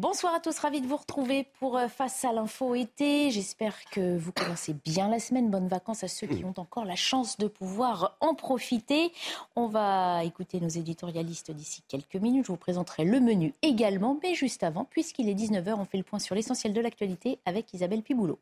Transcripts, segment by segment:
Bonsoir à tous, ravi de vous retrouver pour euh, Face à l'info été. J'espère que vous commencez bien la semaine. Bonnes vacances à ceux qui ont encore la chance de pouvoir en profiter. On va écouter nos éditorialistes d'ici quelques minutes. Je vous présenterai le menu également, mais juste avant, puisqu'il est 19h, on fait le point sur l'essentiel de l'actualité avec Isabelle Piboulot.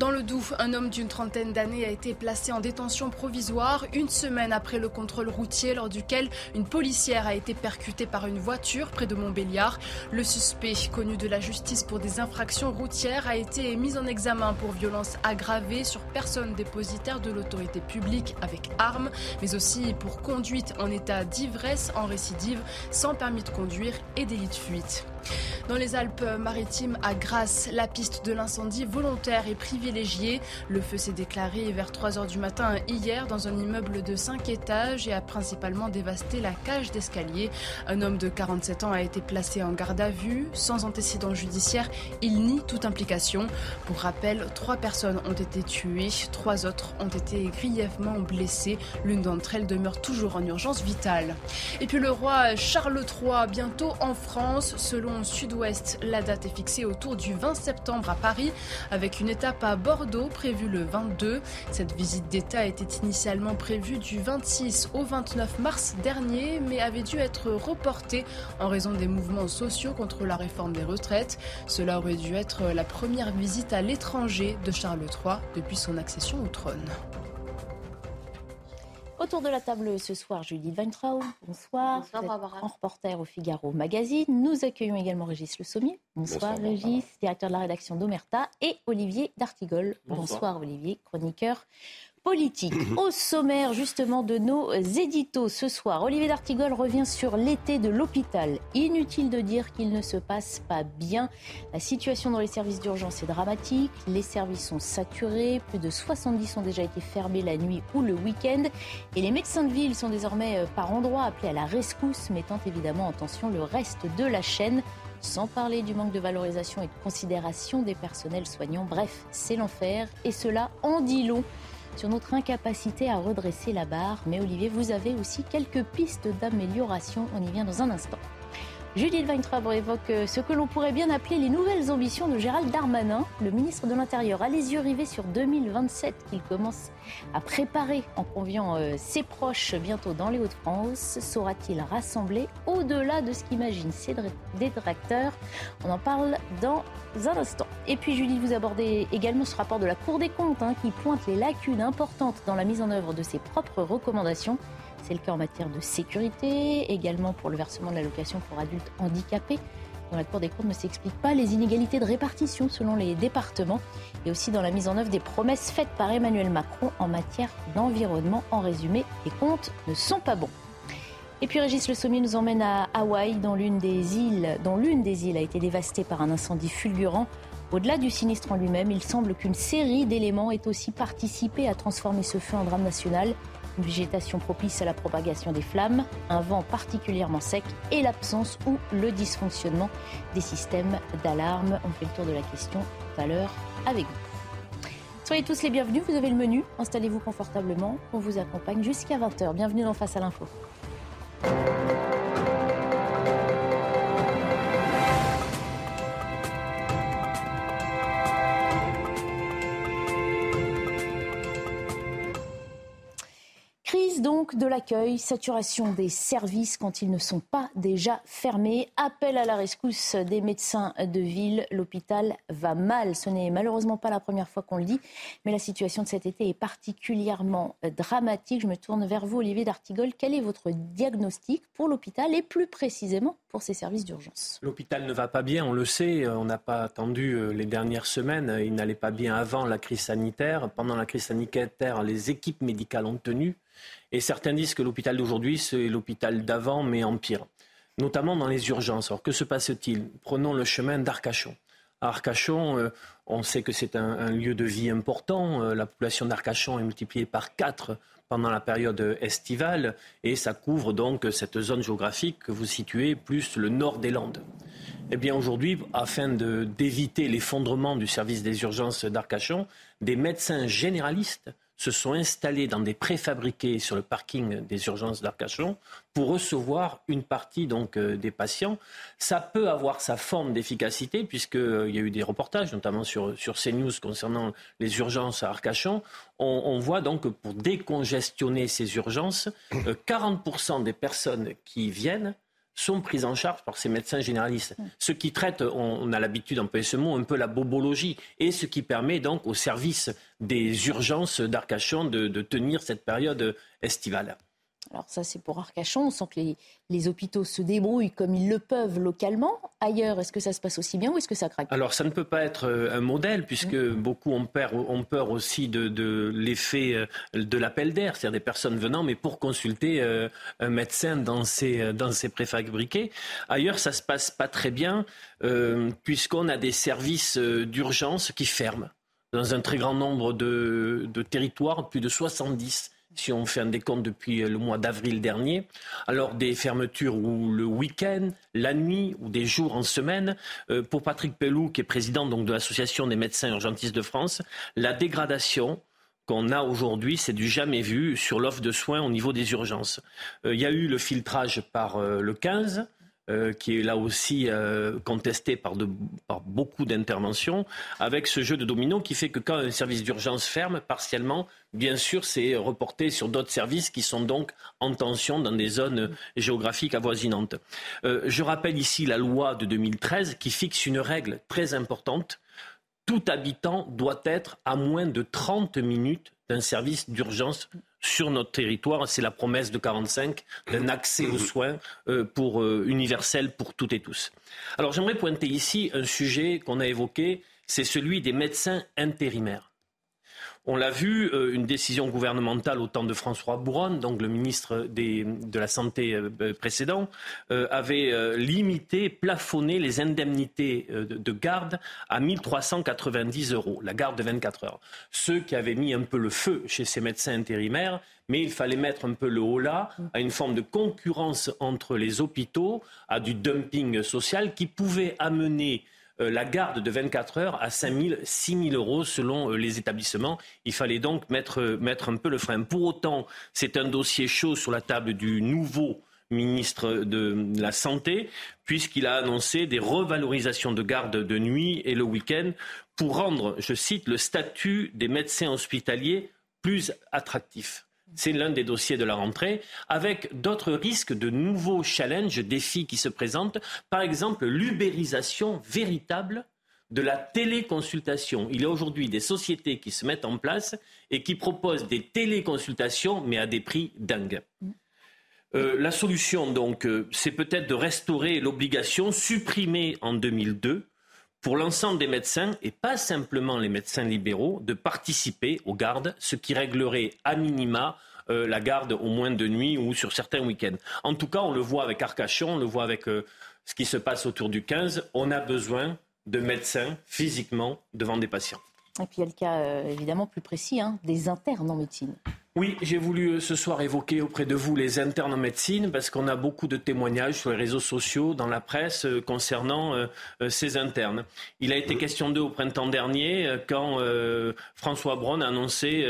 Dans le Doubs, un homme d'une trentaine d'années a été placé en détention provisoire une semaine après le contrôle routier lors duquel une policière a été percutée par une voiture près de Montbéliard. Le suspect, connu de la justice pour des infractions routières, a été mis en examen pour violence aggravée sur personne dépositaire de l'autorité publique avec arme, mais aussi pour conduite en état d'ivresse en récidive, sans permis de conduire et délit de fuite. Dans les Alpes-Maritimes, à Grasse, la piste de l'incendie volontaire est privilégiée. Le feu s'est déclaré vers 3 heures du matin hier dans un immeuble de 5 étages et a principalement dévasté la cage d'escalier. Un homme de 47 ans a été placé en garde à vue. Sans antécédent judiciaire, il nie toute implication. Pour rappel, trois personnes ont été tuées, trois autres ont été grièvement blessées. L'une d'entre elles demeure toujours en urgence vitale. Et puis le roi Charles III, bientôt en France, selon Sud-Ouest, la date est fixée autour du 20 septembre à Paris, avec une étape à Bordeaux prévue le 22. Cette visite d'État était initialement prévue du 26 au 29 mars dernier, mais avait dû être reportée en raison des mouvements sociaux contre la réforme des retraites. Cela aurait dû être la première visite à l'étranger de Charles III depuis son accession au trône. Autour de la table ce soir, Judith Weintraub. Bonsoir. Bonsoir, Barbara. En reporter au Figaro Magazine. Nous accueillons également Régis Le Sommier. Bonsoir, Régis, directeur de la rédaction d'Omerta. Et Olivier D'Artigol. Bonsoir Olivier, chroniqueur politique. Au sommaire justement de nos éditos ce soir, Olivier D'Artigol revient sur l'été de l'hôpital. Inutile de dire qu'il ne se passe pas bien. La situation dans les services d'urgence est dramatique. Les services sont saturés. Plus de 70 ont déjà été fermés la nuit ou le week-end. Et les médecins de ville sont désormais euh, par endroits appelés à la rescousse, mettant évidemment en tension le reste de la chaîne sans parler du manque de valorisation et de considération des personnels soignants. Bref, c'est l'enfer et cela en dit long sur notre incapacité à redresser la barre. Mais Olivier, vous avez aussi quelques pistes d'amélioration. On y vient dans un instant. Judith Weintraub évoque euh, ce que l'on pourrait bien appeler les nouvelles ambitions de Gérald Darmanin. Le ministre de l'Intérieur a les yeux rivés sur 2027 qu'il commence à préparer en conviant euh, ses proches bientôt dans les Hauts-de-France. Saura-t-il rassembler au-delà de ce qu'imaginent ses détracteurs On en parle dans un instant. Et puis Judith, vous abordez également ce rapport de la Cour des comptes hein, qui pointe les lacunes importantes dans la mise en œuvre de ses propres recommandations. C'est le cas en matière de sécurité, également pour le versement de l'allocation pour adultes handicapés. Dans la Cour des comptes ne s'explique pas les inégalités de répartition selon les départements et aussi dans la mise en œuvre des promesses faites par Emmanuel Macron en matière d'environnement. En résumé, les comptes ne sont pas bons. Et puis Régis Le Sommier nous emmène à Hawaï, dont l'une des îles, dont l'une des îles a été dévastée par un incendie fulgurant. Au-delà du sinistre en lui-même, il semble qu'une série d'éléments ait aussi participé à transformer ce feu en drame national une végétation propice à la propagation des flammes, un vent particulièrement sec et l'absence ou le dysfonctionnement des systèmes d'alarme. On fait le tour de la question tout à l'heure avec vous. Soyez tous les bienvenus, vous avez le menu, installez-vous confortablement, on vous accompagne jusqu'à 20h. Bienvenue dans Face à l'info. Donc de l'accueil, saturation des services quand ils ne sont pas déjà fermés, appel à la rescousse des médecins de ville. L'hôpital va mal. Ce n'est malheureusement pas la première fois qu'on le dit, mais la situation de cet été est particulièrement dramatique. Je me tourne vers vous, Olivier D'Artigol. Quel est votre diagnostic pour l'hôpital et plus précisément pour ses services d'urgence L'hôpital ne va pas bien, on le sait. On n'a pas attendu euh, les dernières semaines. Il n'allait pas bien avant la crise sanitaire. Pendant la crise sanitaire, les équipes médicales ont tenu. Et certains disent que l'hôpital d'aujourd'hui, c'est l'hôpital d'avant, mais en pire, notamment dans les urgences. Alors que se passe-t-il? Prenons le chemin d'Arcachon. À Arcachon, euh, on sait que c'est un, lieu de vie important. Euh, la population d'Arcachon est multipliée par 4 pendant la période estivale et ça couvre donc cette zone géographique que vous situez plus le nord des Landes. Eh bien aujourd'hui, afin d'éviter l'effondrement du service des urgences d'Arcachon, des médecins généralistes se sont installés dans des préfabriqués sur le parking des urgences d'Arcachon pour recevoir une partie donc euh, des patients. Ça peut avoir sa forme d'efficacité puisqu'il euh, y a eu des reportages, notamment sur, sur CNews concernant les urgences à Arcachon. On, voit donc que pour décongestionner ces urgences, 40% euh, des personnes qui viennent sont prises en charge par ces médecins généralistes. Ce qui traite, on, a l'habitude d'employer ce mot, un peu la bobologie, et ce qui permet donc au service des urgences d'Arcachon de tenir cette période estivale. Alors ça, c'est pour Arcachon. On sent que les, hôpitaux se débrouillent comme ils le peuvent localement. Ailleurs, est-ce que ça se passe aussi bien ou est-ce que ça craque? Alors ça ne peut pas être euh, un modèle puisque mmh. beaucoup ont peur, aussi de, l'effet euh, de l'appel d'air, c'est-à-dire des personnes venant, mais pour consulter euh, un médecin dans ces, dans préfabriqués. Ailleurs, ça se passe pas très bien puisqu'on a des services d'urgence qui ferment dans un très grand nombre de, de territoires, plus de 70 si on fait un décompte depuis le mois d'avril dernier. Alors des fermetures ou le week-end, la nuit ou des jours en semaine. Euh, pour Patrick Pellou, qui est président de l'Association des médecins urgentistes de France, la dégradation qu'on a aujourd'hui, c'est du jamais vu sur l'offre de soins au niveau des urgences. Euh, il y a eu le filtrage par euh, le 15 euh, qui est là aussi euh, contesté par, beaucoup d'interventions, avec ce jeu de domino qui fait que quand un service d'urgence ferme partiellement, bien sûr, c'est reporté sur d'autres services qui sont donc en tension dans des zones géographiques avoisinantes. Euh, je rappelle ici la loi de 2013 qui fixe une règle très importante. Tout habitant doit être à moins de 30 minutes d'un service d'urgence sur notre territoire. C'est la promesse de 45 d'un accès aux soins euh, pour, euh, universel pour toutes et tous. Alors j'aimerais pointer ici un sujet qu'on a évoqué, c'est celui des médecins intérimaires. On l'a vu, euh, une décision gouvernementale au temps de François Bouron, donc le ministre de la Santé euh, euh, précédent, avait limité, plafonné les indemnités de, garde à 1390 euros, la garde de 24 heures. Ceux qui avaient mis un peu le feu chez ces médecins intérimaires, mais il fallait mettre un peu le haut là, à une forme de concurrence entre les hôpitaux, à du dumping social qui pouvait amener la garde de 24 heures à 5 000, 6 000 euros selon euh, les établissements. Il fallait donc mettre, euh, mettre un peu le frein. Pour autant, c'est un dossier chaud sur la table du nouveau ministre de la Santé, puisqu'il a annoncé des revalorisations de garde de nuit et le week-end pour rendre, je cite, le statut des médecins hospitaliers plus attractif. C'est l'un des dossiers de la rentrée, avec d'autres risques de nouveaux challenges, défis qui se présentent. Par exemple, l'ubérisation véritable de la téléconsultation. Il y a aujourd'hui des sociétés qui se mettent en place et qui proposent des téléconsultations, mais à des prix dingues. Euh, la solution, donc, euh, c'est peut-être de restaurer l'obligation supprimée en 2002 pour l'ensemble des médecins, et pas simplement les médecins libéraux, de participer aux gardes, ce qui réglerait à minima euh, la garde au moins de nuit ou sur certains week-ends. En tout cas, on le voit avec Arcachon, on le voit avec euh, ce qui se passe autour du 15. On a besoin de médecins physiquement devant des patients. Et puis il y a le cas euh, évidemment plus précis hein, des internes en médecine. Oui, j'ai voulu euh, ce soir évoquer auprès de vous les internes en médecine parce qu'on a beaucoup de témoignages sur les réseaux sociaux, dans la presse, euh, concernant ces internes. Il a été question d'eux au printemps dernier quand François Braun a annoncé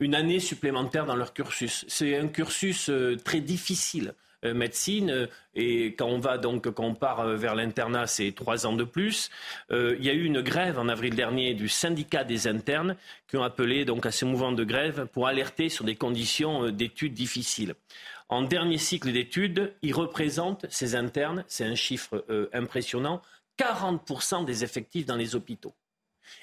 une année supplémentaire dans leur cursus. C'est un cursus très difficile médecine. Euh, et quand on va donc, quand part euh, vers l'internat, c'est trois ans de plus. il y a eu une grève en avril dernier du syndicat des internes qui ont appelé à ce mouvement de grève pour alerter sur des conditions d'études difficiles. En dernier cycle d'études, ils représentent ces internes, c'est un chiffre impressionnant, 40% des effectifs dans les hôpitaux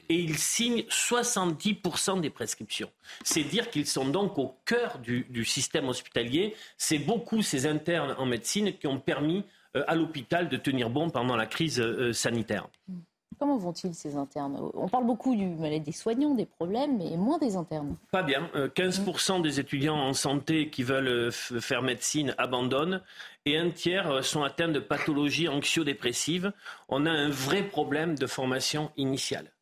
et ils signent 70% des prescriptions. C'est dire qu'ils sont donc au cœur du, système hospitalier. C'est beaucoup ces internes en médecine qui ont permis euh, à l'hôpital de tenir bon pendant la crise euh, sanitaire. Comment vont-ils ces internes? On parle beaucoup du, des soignants, des problèmes, mais moins des internes. Pas bien. 15% euh, des étudiants en santé qui veulent faire médecine abandonnent et un tiers sont atteints de pathologies anxio-dépressives. On a un vrai problème de formation initiale.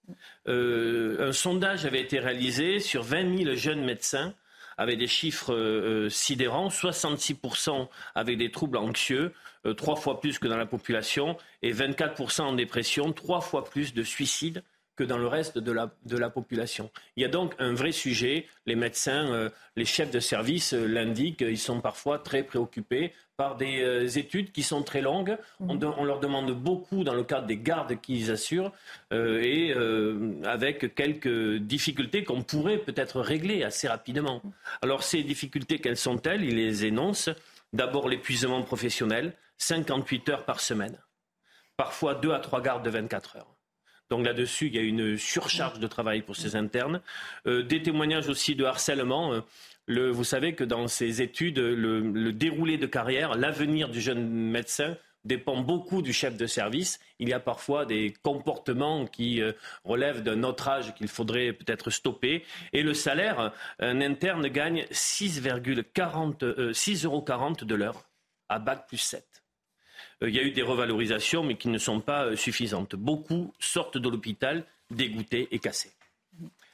Euh, un sondage avait été réalisé sur 20 000 jeunes médecins avec des chiffres euh, sidérants, 66% avec des troubles anxieux, euh, trois fois plus que dans la population, et 24% en dépression, trois fois plus de suicides que dans le reste de la, de la population. Il y a donc un vrai sujet. Les médecins, euh, les chefs de service euh, l'indiquent, ils sont parfois très préoccupés par des euh, études qui sont très longues. On, on, leur demande beaucoup dans le cadre des gardes qu'ils assurent et avec quelques difficultés qu'on pourrait peut-être régler assez rapidement. Alors ces difficultés, quelles sont-elles? Il les énonce. D'abord l'épuisement professionnel, 58 heures par semaine. Parfois deux à trois gardes de 24 heures. Donc là-dessus, il y a une surcharge de travail pour ces internes. Euh, des témoignages aussi de harcèlement. Euh, vous savez que dans ces études, le, déroulé de carrière, l'avenir du jeune médecin dépend beaucoup du chef de service. Il y a parfois des comportements qui euh, relèvent d'un autre âge qu'il faudrait peut-être stopper. Et le salaire, un interne gagne 6,40 euros de l'heure à bac plus 7. Euh, il y a eu des revalorisations, mais qui ne sont pas euh, suffisantes. Beaucoup sortent de l'hôpital dégoûtés et cassés.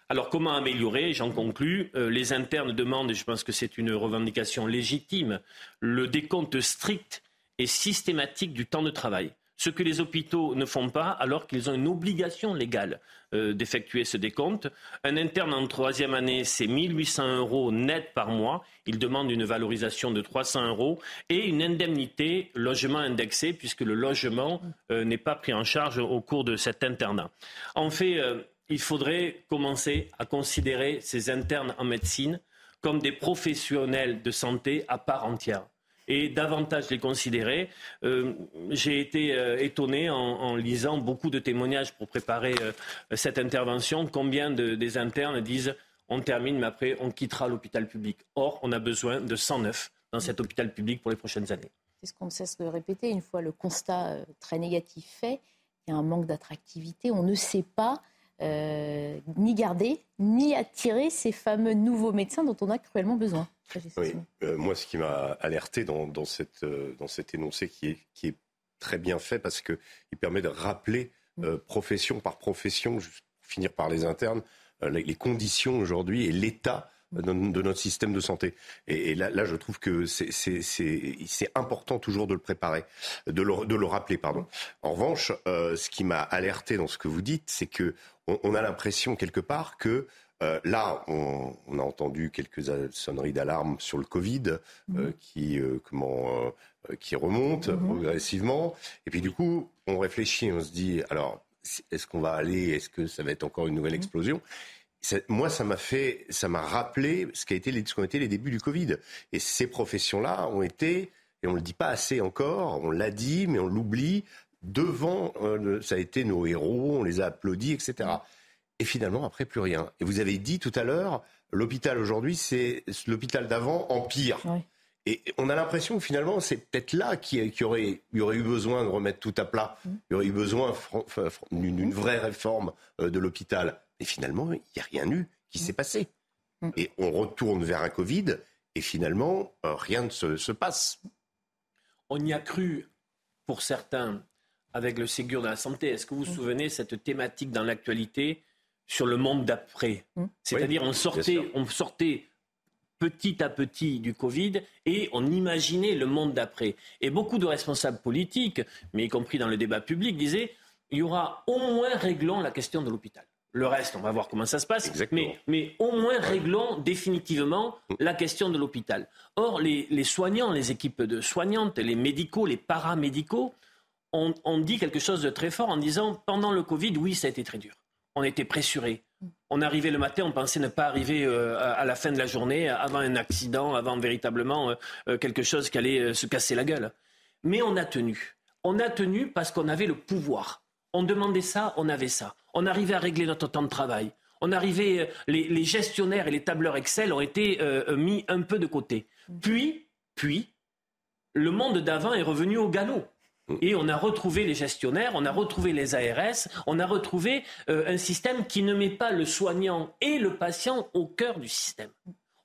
Alors comment améliorer? J'en conclus. Euh, les internes demandent, et je pense que c'est une revendication légitime, le décompte strict et systématique du temps de travail ce que les hôpitaux ne font pas alors qu'ils ont une obligation légale euh, d'effectuer ce décompte. Un interne en troisième année, c'est 1800 euros net par mois. Il demande une valorisation de 300 euros et une indemnité logement indexé puisque le logement euh, n'est pas pris en charge au cours de cet internat. En fait, euh, il faudrait commencer à considérer ces internes en médecine comme des professionnels de santé à part entière et davantage les considérer. Euh, j'ai été euh, étonné en, lisant beaucoup de témoignages pour préparer euh, cette intervention, combien des internes disent on termine, mais après on quittera l'hôpital public. Or, on a besoin de 109 dans cet hôpital public pour les prochaines années. C'est ce qu'on ne cesse de répéter. Une fois le constat très négatif fait, il y a un manque d'attractivité. On ne sait pas euh, ni garder, ni attirer ces fameux nouveaux médecins dont on a cruellement besoin. Oui. Euh, moi, ce qui m'a alerté dans, cette, euh, dans cet énoncé qui est, qui est très bien fait parce qu'il permet de rappeler mm. profession par profession, finir par les internes, les, conditions aujourd'hui et l'état de, notre système de santé. Et, là, là, je trouve que c'est important toujours de le préparer, de le, de le rappeler. Pardon. En revanche, ce qui m'a alerté dans ce que vous dites, c'est que on, a l'impression quelque part que euh, là, on, a entendu quelques sonneries d'alarme sur le Covid euh, mhm. qui, euh, comment, qui remonte mhm. progressivement. Et puis du coup, on réfléchit, on se dit, alors, est-ce qu'on va aller, est-ce que ça va être encore une nouvelle mhm. Moi, ça m'a fait, ça m'a rappelé ce été les, qu'ont été les débuts du Covid. Et ces professions-là ont été, et on le dit pas assez encore, on l'a dit, mais on l'oublie, devant, euh, ça a été nos héros, on les a applaudis, etc. Et finalement, après, plus rien. Et vous avez dit tout à l'heure, l'hôpital aujourd'hui, c'est l'hôpital d'avant en pire. Et on a l'impression que finalement, c'est peut-être là qu'il y, aurait, y aurait eu besoin de remettre tout à plat. Mm. Il y aurait eu besoin d'une vraie réforme euh, de l'hôpital. Et finalement, il n'y a rien eu qui mm. s'est passé. Mm. Et on retourne vers un Covid et finalement, euh, rien ne se, passe. On y a cru, pour certains, avec le Ségur de la santé. Est-ce que vous vous souvenez cette thématique dans l'actualité sur le monde d'après? C'est-à-dire on sortait, on sortait petit à petit du Covid et on imaginait le monde d'après. Et beaucoup de responsables politiques, mais y compris dans le débat public, disaient il y aura au moins réglons la question de l'hôpital. Le reste, on va voir comment ça se passe. Mais, mais, au moins réglons définitivement la question de l'hôpital. Or, les, les, soignants, les équipes de soignantes, les médicaux, les paramédicaux, on, dit quelque chose de très fort en disant pendant le Covid, oui, ça a été très dur. On était pressuré. On arrivait le matin, on pensait ne pas arriver euh, à la fin de la journée avant un accident, avant véritablement euh, euh, quelque chose qui allait se casser la gueule. Mais on a tenu. On a tenu parce qu'on avait le pouvoir. On demandait ça, on avait ça. On arrivait à régler notre temps de travail. On arrivait, les, gestionnaires et les tableurs Excel ont été mis un peu de côté. Puis, puis, le monde d'avant est revenu au galop. Et on a retrouvé les gestionnaires, on a retrouvé les ARS, on a retrouvé euh, un système qui ne met pas le soignant et le patient au cœur du système.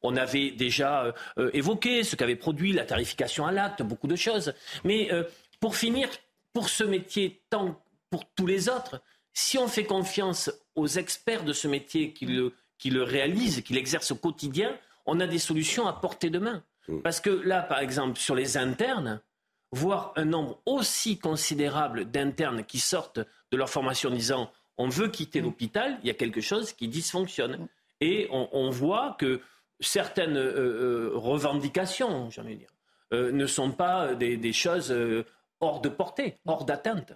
On avait déjà euh, euh, évoqué ce qu'avait produit la tarification à l'acte, beaucoup de choses. Mais pour finir, pour ce métier, tant pour tous les autres, si on fait confiance aux experts de ce métier qui le, qui le réalisent, qui l'exercent au quotidien, on a des solutions à portée de main. Mm. Parce que là, par exemple, sur les internes, voir un nombre aussi considérable d'internes qui sortent de leur formation en disant on veut quitter mm. l'hôpital, il y a quelque chose qui dysfonctionne. Et on, voit que certaines euh, euh, revendications, j'allais dire, euh, ne sont pas des, choses hors de portée, hors d'atteinte.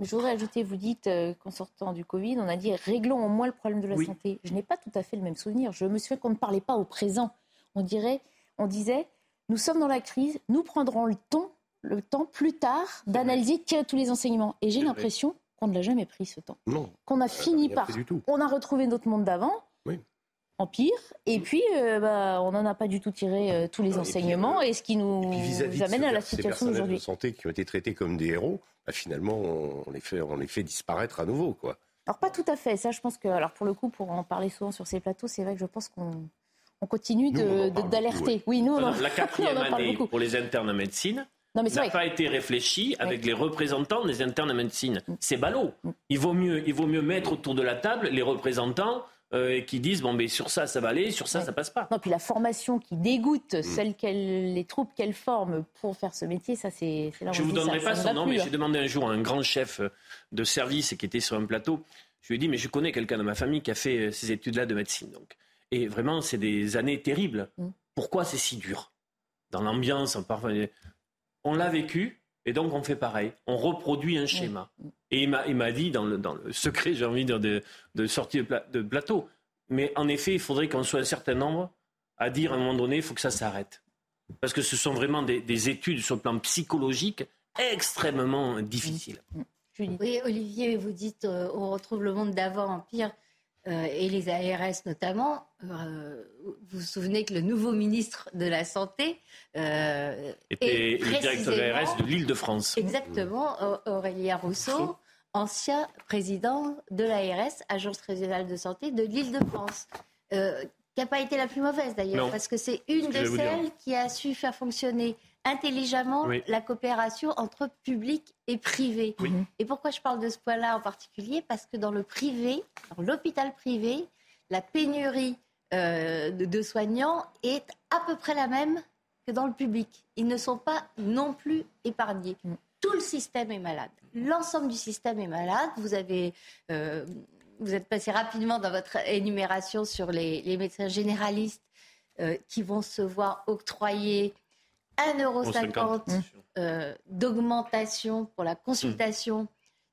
Je voudrais ajouter, vous dites qu'en sortant du Covid, on a dit réglons au moins le problème de la santé. Je n'ai pas tout à fait le même souvenir. Je me souviens qu'on ne parlait pas au présent. On, dirait, on disait, nous sommes dans la crise, nous prendrons le temps, le temps plus tard d'analyser, de tirer tous les enseignements. Et j'ai l'impression qu'on ne l'a jamais pris ce temps. Non. Qu'on a fini par. On a retrouvé notre monde d'avant. En pire, et puis euh, bah, on n'en a pas du tout tiré euh, tous les enseignements, et, ce qui nous, amène à la situation d'aujourd'hui. de santé qui ont été traités comme des héros, bah, finalement on les, fait, on les fait disparaître à nouveau. Quoi. Alors pas tout à fait, ça je pense que, alors pour le coup, pour en parler souvent sur ces plateaux, c'est vrai que je pense qu'on on continue d'alerter. Oui, nous, la quatrième année pour les internes en médecine, n'a pas été réfléchi avec les représentants des internes en médecine. Mm. C'est ballot. Mm. Il vaut, mieux, il vaut mieux mettre autour de la table les représentants euh, qui disent bon mais sur ça ça va aller, sur ça ça passe pas. Non puis la formation qui dégoûte mm. les troupes qu'elle forme pour faire ce métier, ça c'est. Je vous donnerai pas son nom, mais j'ai hein. demandé un jour à un grand chef de service qui était sur un plateau. Je lui ai dit mais je connais quelqu'un dans ma famille qui a fait euh, ces études-là de médecine donc. Et vraiment c'est des années terribles. Pourquoi c'est si dur? Dans l'ambiance, parfois on l'a vécu, et donc on fait pareil. On reproduit un schéma. Et il m'a dit, dans le, dans le secret, j'ai envie de dire, de, sortir de, plateau, mais en effet, il faudrait qu'on soit un certain nombre à dire à un moment donné, il faut que ça s'arrête. Parce que ce sont vraiment des, études sur le plan psychologique extrêmement difficiles. Oui, Olivier, vous dites euh, on retrouve le monde d'avant en pire. Euh, et les ARS notamment. Euh, vous vous souvenez que le nouveau ministre de la Santé euh, était le directeur de l'ARS de l'Île-de-France. Exactement, Aurélien Rousseau, ancien président de l'ARS, Agence régionale de santé de l'Île-de-France. qui n'a pas été la plus mauvaise d'ailleurs, parce que c'est une de celles qui a su faire fonctionner intelligemment la coopération entre public et privé. Et pourquoi je parle de ce point-là en particulier? Parce que dans le privé, dans l'hôpital privé, la pénurie euh, de, soignants est à peu près la même que dans le public. Ils ne sont pas non plus épargnés. Mm. Tout le système est malade. L'ensemble du système est malade. Vous avez euh, vous êtes passé rapidement dans votre énumération sur les, médecins généralistes euh, qui vont se voir octroyer 1,50€ euh, d'augmentation pour la consultation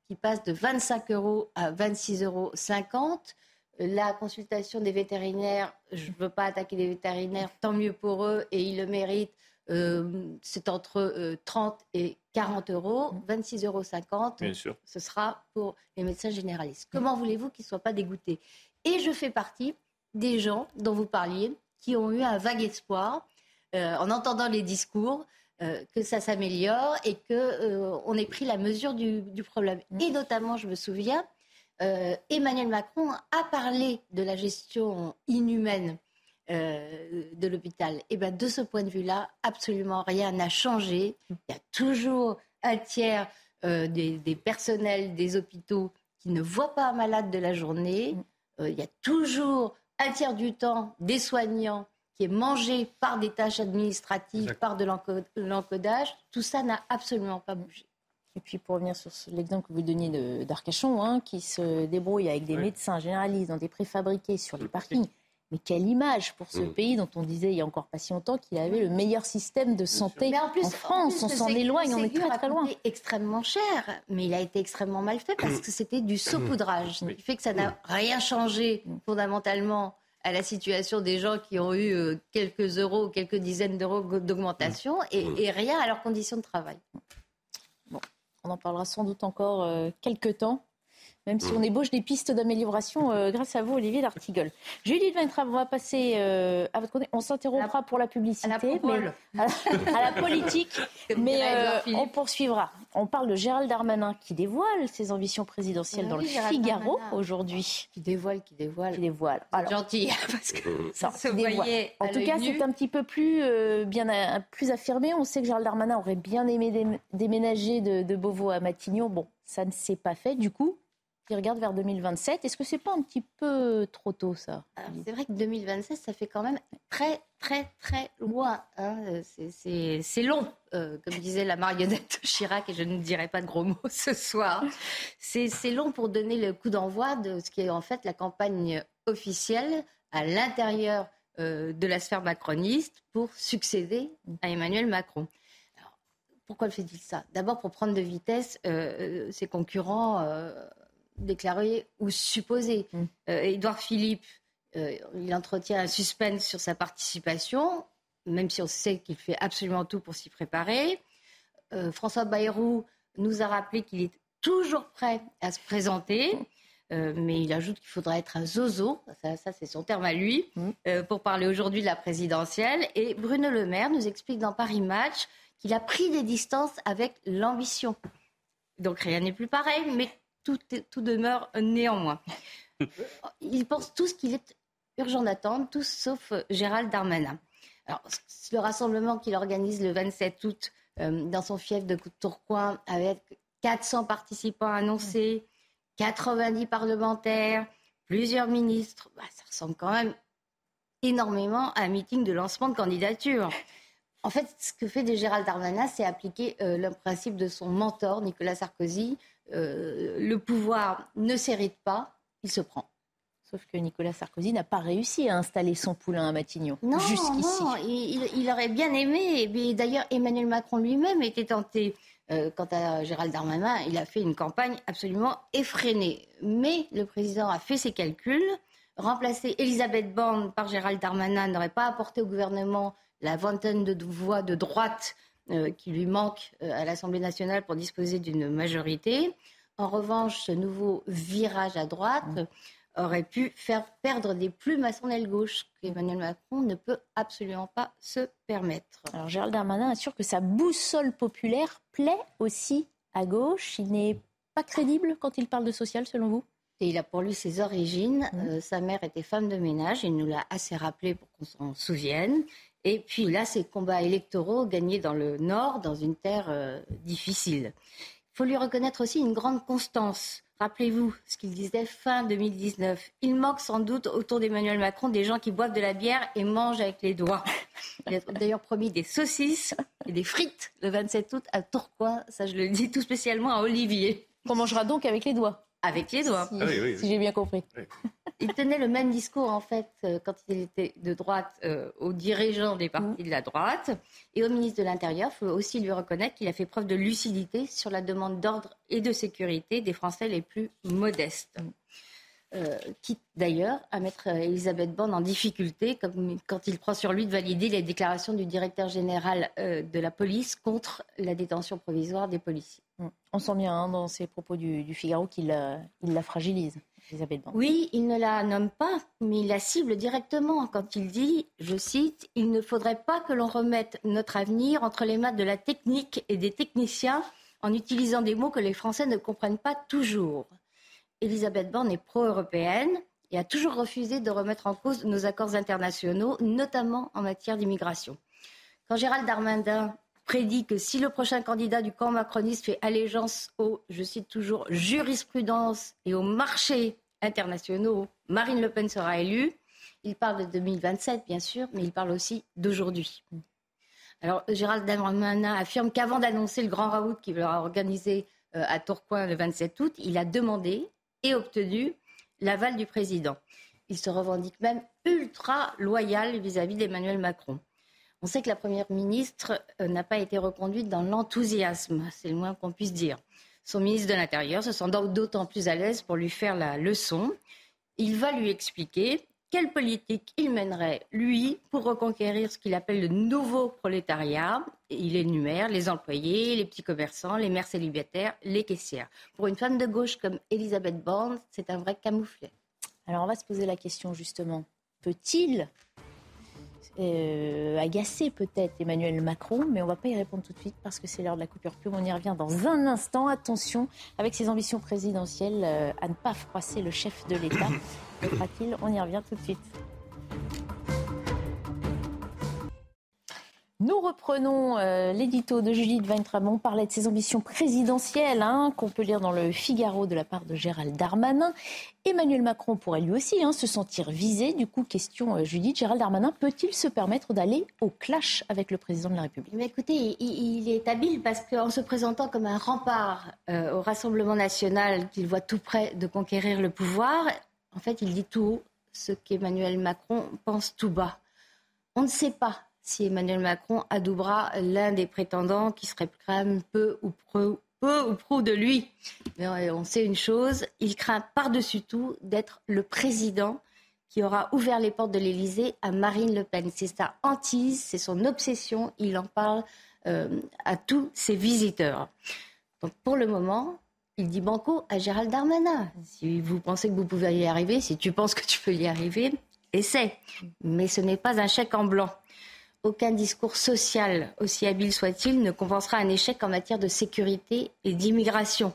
qui passe de 25 euros à 26,50 euros. La consultation des vétérinaires, je ne veux pas attaquer les vétérinaires, tant mieux pour eux et ils le méritent. Euh, c'est entre 30 euh, et 40 euros, 26,50 euros. Ce sera pour les médecins généralistes. Comment voulez-vous qu'ils ne soient pas dégoûtés? Et je fais partie des gens dont vous parliez qui ont eu un vague espoir euh, en entendant les discours, euh, que ça s'améliore et qu'on euh, ait pris la mesure du, problème. Mm. Et notamment, je me souviens, Emmanuel Macron a parlé de la gestion inhumaine de l'hôpital. Et ben de ce point de vue-là, absolument rien n'a changé. Il y a toujours un tiers des, personnels des hôpitaux qui ne voient pas un malade de la journée. Mm. il y a toujours un tiers du temps des soignants qui est mangé par des tâches administratives, par de l'encodage, tout ça n'a absolument pas bougé. Et puis pour revenir sur l'exemple que vous donniez d'Arcachon, hein, qui se débrouille avec des médecins généralistes dans des préfabriqués sur les parkings. Mais quelle image pour ce pays dont on disait il y a encore pas si longtemps qu'il avait le meilleur système de santé en, plus, en, France. on s'en éloigne, on est très très loin. extrêmement cher, mais il a été extrêmement mal fait parce que c'était du saupoudrage. Ce qui fait que ça n'a rien changé fondamentalement à la situation des gens qui ont eu euh, quelques euros, quelques dizaines d'euros d'augmentation mmh. et, rien à leurs conditions de travail. Bon, on en parlera sans doute encore euh, quelques temps même si on ébauche des pistes d'amélioration euh, grâce à vous, Olivier D'Artigol. Julie Ventrab, on va passer euh, à votre côté. On s'interrompra pour la publicité, à la, mais, à, la, politique, mais euh, on poursuivra. On parle de Gérald Darmanin qui dévoile ses ambitions présidentielles dans le Figaro aujourd'hui. Qui dévoile, qui dévoile. Qui dévoile. gentil, parce que ça, En tout cas, c'est un petit peu plus, bien, plus affirmé. On sait que Gérald Darmanin aurait bien aimé déménager de, de Beauvau à Matignon. Bon, ça ne s'est pas fait. Du coup, qui regarde vers 2027. Est-ce que c'est pas un petit peu trop tôt, ça C'est vrai que 2027, ça fait quand même très, très, très loin. Hein. C'est long, euh, comme disait la marionnette Chirac, et je ne dirai pas de gros mots ce soir. C'est long pour donner le coup d'envoi de ce qui est en fait la campagne officielle à l'intérieur euh, de la sphère macroniste pour succéder à Emmanuel Macron. pourquoi le fait-il ça? D'abord pour prendre de vitesse euh, ses concurrents déclarés ou supposés. Mm. Édouard Philippe, il entretient un suspense sur sa participation même si on sait qu'il fait absolument tout pour s'y préparer. Euh, François Bayrou nous a rappelé qu'il est toujours prêt à se présenter, euh, mais il ajoute qu'il faudra être un zozo, ça, c'est son terme à lui, mmh. euh, pour parler aujourd'hui de la présidentielle. Et Bruno Le Maire nous explique dans Paris Match qu'il a pris des distances avec l'ambition. Donc rien n'est plus pareil, mais tout, tout demeure néanmoins. Ils pensent tous qu'il est urgent d'attendre, tous sauf Gérald Darmanin. Alors, le rassemblement qu'il organise le 27 août euh, dans son fief de Tourcoing avec 400 participants annoncés, 90 parlementaires, plusieurs ministres, bah, ça ressemble quand même énormément à un meeting de lancement de candidature. En fait, ce que fait Gérald Darmanin, c'est appliquer euh, le principe de son mentor, Nicolas Sarkozy. Euh, le pouvoir ne s'hérite pas, il se prend. Sauf que Nicolas Sarkozy n'a pas réussi à installer son poulain à Matignon non, jusqu'ici. Non, il, aurait bien aimé. Et d'ailleurs, Emmanuel Macron lui-même était tenté. Euh, quant à Gérald Darmanin, il a fait une campagne absolument effrénée. Mais le président a fait ses calculs. Remplacer Elisabeth Borne par Gérald Darmanin n'aurait pas apporté au gouvernement la vingtaine de voix de droite qui lui manque euh, à l'Assemblée nationale pour disposer d'une majorité. En revanche, ce nouveau virage à droite aurait pu faire perdre des plumes à son aile gauche qu'Emmanuel Macron ne peut absolument pas se permettre. Alors Gérald Darmanin assure que sa boussole populaire plaît aussi à gauche. Il n'est pas crédible quand il parle de social selon vous? Et il a pour lui ses origines. Mmh. Euh, sa mère était femme de ménage, il nous l'a assez rappelé pour qu'on s'en souvienne. Et puis là, ses combats électoraux gagnés dans le Nord, dans une terre euh, difficile. Il faut lui reconnaître aussi une grande constance. Rappelez-vous ce qu'il disait fin 2019. Il manque sans doute autour d'Emmanuel Macron des gens qui boivent de la bière et mangent avec les doigts. Il a d'ailleurs promis des saucisses et des frites le 27 août à Tourcoing. Ça, je le dis tout spécialement à Olivier. Qu'on mangera donc avec les doigts. Avec les doigts. Si, ah j'ai bien compris. Il tenait le même discours, en fait, euh, quand il était de droite euh, aux dirigeants des partis de la droite et au ministre de l'Intérieur. Il faut aussi lui reconnaître qu'il a fait preuve de lucidité sur la demande d'ordre et de sécurité des Français les plus modestes. Euh, quitte d'ailleurs à mettre Elisabeth Borne en difficulté comme quand il prend sur lui de valider les déclarations du directeur général de la police contre la détention provisoire des policiers. On sent bien hein, dans ses propos du, Figaro qu'il la fragilise. Elisabeth. Oui, il ne la nomme pas, mais il la cible directement quand il dit, je cite, Il ne faudrait pas que l'on remette notre avenir entre les mains de la technique et des techniciens en utilisant des mots que les Français ne comprennent pas toujours. Elisabeth Borne est pro-européenne et a toujours refusé de remettre en cause nos accords internationaux, notamment en matière d'immigration. Quand Gérald Darmanin prédit que si le prochain candidat du camp macroniste fait allégeance aux, je cite toujours, jurisprudence et aux marchés internationaux, Marine Le Pen sera élue. Il parle de 2027, bien sûr, mais il parle aussi d'aujourd'hui. Alors, Gérald Darmanin affirme qu'avant d'annoncer le grand raout qu'il va organiser euh, à Tourcoing le 27 août, il a demandé et obtenu l'aval du président. Il se revendique même ultra loyal vis-à-vis d'Emmanuel Macron. On sait que la Première ministre euh, n'a pas été reconduite dans l'enthousiasme, c'est le moins qu'on puisse dire. Son ministre de l'Intérieur se sent d'autant plus à l'aise pour lui faire la leçon. Il va lui expliquer quelle politique il mènerait, lui, pour reconquérir ce qu'il appelle le nouveau prolétariat. Il énumère les employés, les petits commerçants, les mères célibataires, les caissières. Pour une femme de gauche comme Elisabeth Borne, c'est un vrai camouflet. Alors on va se poser la question justement, peut-il euh, agacer peut-être Emmanuel Macron, mais on ne va pas y répondre tout de suite parce que c'est l'heure de la coupure pub. On y revient dans un instant. Attention, avec ses ambitions présidentielles, euh, à ne pas froisser le chef de l'État. Fera-t-il On y revient tout de suite. Nous reprenons euh, l'édito de Judith Weintraub. Parlait de ses ambitions présidentielles, hein, qu'on peut lire dans le Figaro de la part de Gérald Darmanin. Emmanuel Macron pourrait lui aussi hein, se sentir visé. Du coup, question euh, Judith, Gérald Darmanin peut-il se permettre d'aller au clash avec le président de la République? Mais Écoutez, il, est habile parce qu'en se présentant comme un rempart euh, au Rassemblement national qu'il voit tout près de conquérir le pouvoir, en fait, il dit tout haut ce qu'Emmanuel Macron pense tout bas. On ne sait pas si Emmanuel Macron adoubera l'un des prétendants qui serait même peu ou pro, peu ou pro de lui. Mais on sait une chose, il craint par-dessus tout d'être le président qui aura ouvert les portes de l'Élysée à Marine Le Pen. C'est sa hantise, c'est son obsession, il en parle euh, à tous ses visiteurs. Donc pour le moment, il dit banco à Gérald Darmanin. Si vous pensez que vous pouvez y arriver, si tu penses que tu peux y arriver, essaie. Mais ce n'est pas un chèque en blanc. Aucun discours social, aussi habile soit-il, ne compensera un échec en matière de sécurité et d'immigration.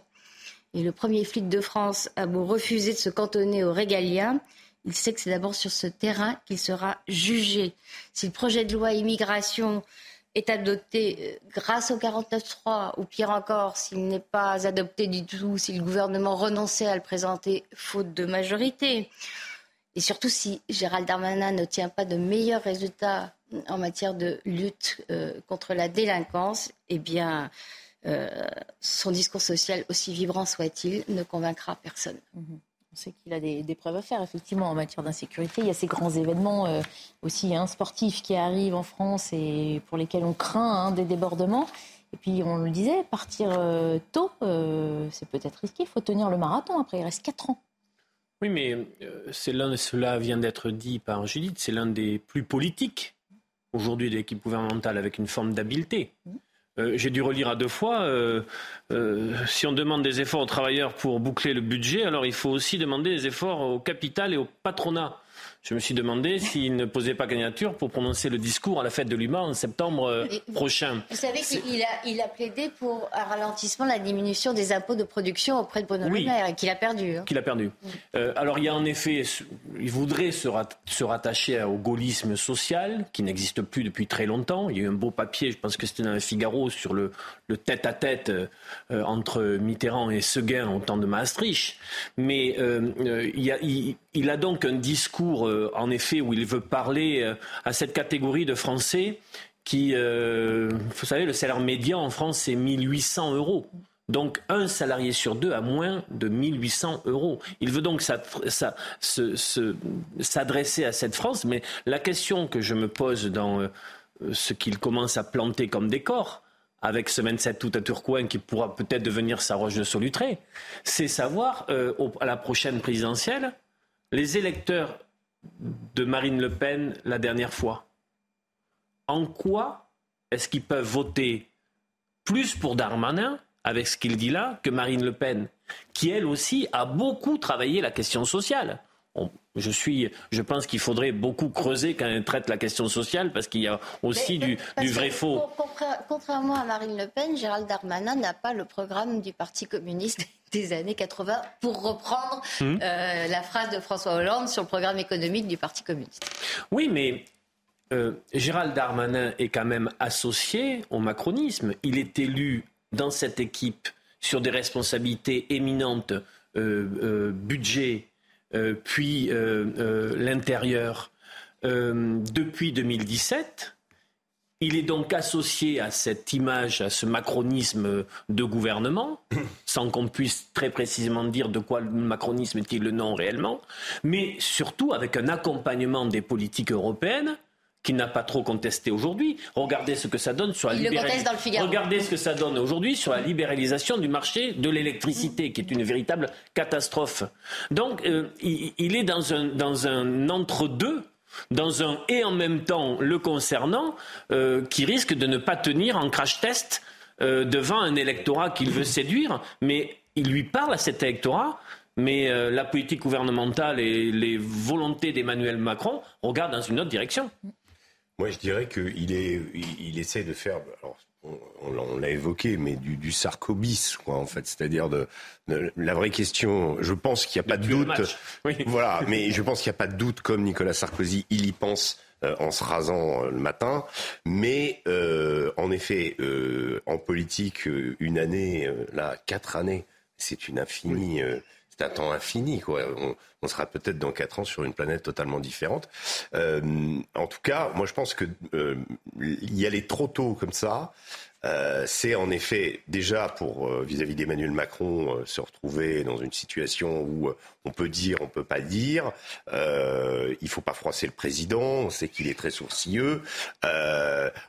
Et le premier flic de France a beau refuser de se cantonner aux régaliens, il sait que c'est d'abord sur ce terrain qu'il sera jugé. Si le projet de loi immigration est adopté euh, grâce au 49.3, ou pire encore, s'il n'est pas adopté du tout, si le gouvernement renonçait à le présenter faute de majorité, et surtout si Gérald Darmanin ne tient pas de meilleurs résultats en matière de lutte euh, contre la délinquance, eh bien, euh, son discours social, aussi vibrant soit-il, ne convaincra personne. Mhm. On sait qu'il a des, preuves à faire, effectivement, en matière d'insécurité. Il y a ces grands événements euh, aussi hein, sportifs qui arrivent en France et pour lesquels on craint hein, des débordements. Et puis, on le disait, partir tôt, c'est peut-être risqué. Il faut tenir le marathon. Après, il reste 4 ans. Oui, mais c'est l'un, cela vient d'être dit par Judith, c'est l'un des plus politiques aujourd'hui de l'équipe gouvernementale avec une forme d'habileté. Euh, j'ai dû relire à deux fois. Euh, euh, si on demande des efforts aux travailleurs pour boucler le budget, alors il faut aussi demander des efforts au capital et au patronat je me suis demandé s'il ne posait pas candidature pour prononcer le discours à la fête de l'humain en septembre euh, prochain. Vous savez qu'il a, il a plaidé pour un ralentissement, la diminution des impôts de production auprès de Bruno Le Maire et qu'il a perdu. Hein. Qu'il a perdu. Euh, alors il y a en effet, il voudrait se, se rattacher au gaullisme social qui n'existe plus depuis très longtemps. Il y a eu un beau papier, je pense que c'était dans le Figaro, sur le, le tête-à-tête euh, entre Mitterrand et Seguin au temps de Maastricht. Mais il, y a, il, il a donc un discours, euh, en effet, où il veut parler euh, à cette catégorie de Français qui, euh, vous savez, le salaire médian en France, c'est 1800 euros. Donc un salarié sur deux a moins de 1800 euros. Il veut donc s'adresser à cette France. Mais la question que je me pose dans ce qu'il commence à planter comme décor, avec ce 27 août à Turcoing qui pourra peut-être devenir sa roche de Solutré, c'est savoir à la prochaine présidentielle les électeurs de Marine Le Pen la dernière fois, en quoi est-ce qu'ils peuvent voter plus pour Darmanin, avec ce qu'il dit là, que Marine Le Pen, qui elle aussi a beaucoup travaillé la question sociale? Je, suis, je pense qu'il faudrait beaucoup creuser quand elle traite la question sociale parce qu'il y a aussi du, vrai faux. Contrairement à Marine Le Pen, Gérald Darmanin n'a pas le programme du Parti communiste des années 80 pour reprendre hum. euh, la phrase de François Hollande sur le programme économique du Parti communiste. Oui, mais euh, Gérald Darmanin est quand même associé au macronisme. Il est élu dans cette équipe sur des responsabilités éminentes, euh, budget, puis euh, euh, l'intérieur depuis 2017. Il est donc associé à cette image, à ce macronisme de gouvernement, sans qu'on puisse très précisément dire de quoi le macronisme est-il le nom réellement, mais surtout avec un accompagnement des politiques européennes qui n'a pas trop contesté aujourd'hui. Regardez ce que ça donne sur la libéralisation. Regardez ce que ça donne aujourd'hui sur la libéralisation du marché de l'électricité, qui est une véritable catastrophe. Donc, euh, il, est dans un, dans un entre-deux dans un et en même temps le concernant, euh, qui risque de ne pas tenir en crash test euh, devant un électorat qu'il veut séduire, mais il lui parle à cet électorat. Mais la politique gouvernementale et les volontés d'Emmanuel Macron regardent dans une autre direction. Moi, je dirais qu'il est, il essaie de faire. Alors, on, l'a évoqué, mais du, du sarcobis, quoi, en fait. C'est-à-dire de, la vraie question. Je pense qu'il n'y a pas de doute. Voilà, mais je pense qu'il n'y a pas de doute, comme Nicolas Sarkozy, il y pense. Euh, en se rasant euh, le matin, mais euh, en effet, en politique, une année, là, quatre années, c'est une infinie, c'est temps infini, quoi. On, sera peut-être dans quatre ans sur une planète totalement différente. en tout cas, moi, je pense que y aller trop tôt comme ça. Euh, c'est en effet déjà pour euh, vis-à-vis d'Emmanuel Macron euh, se retrouver dans une situation où on peut dire, on peut pas dire. il ne faut pas froisser le président. On sait qu'il est très sourcilleux.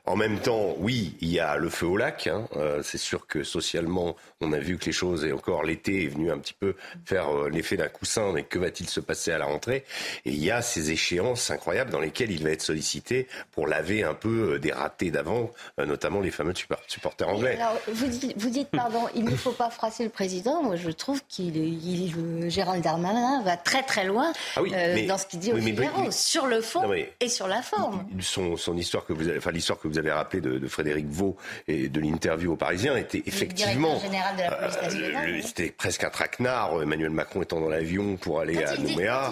en même temps, oui, il y a le feu au lac. Hein. c'est sûr que socialement, on a vu que les choses et encore l'été est venu un petit peu faire l'effet d'un coussin. Mais que va-t-il se passer à la rentrée? Et il y a ces échéances incroyables dans lesquelles il va être sollicité pour laver un peu des ratés d'avant, notamment les fameux super supporter anglais. vous, dites, pardon, il ne faut pas froisser le président. Moi, je trouve qu'il il, Gérald Darmanin va très très loin ah euh, dans ce qu'il dit au Figaro, sur le fond et sur la forme. Son, son histoire que vous avez, enfin l'histoire que vous avez rappelée de, Frédéric Vaux et de l'interview aux Parisiens était effectivement. Euh, c'était presque un traquenard. Emmanuel Macron étant dans l'avion pour aller à Nouméa,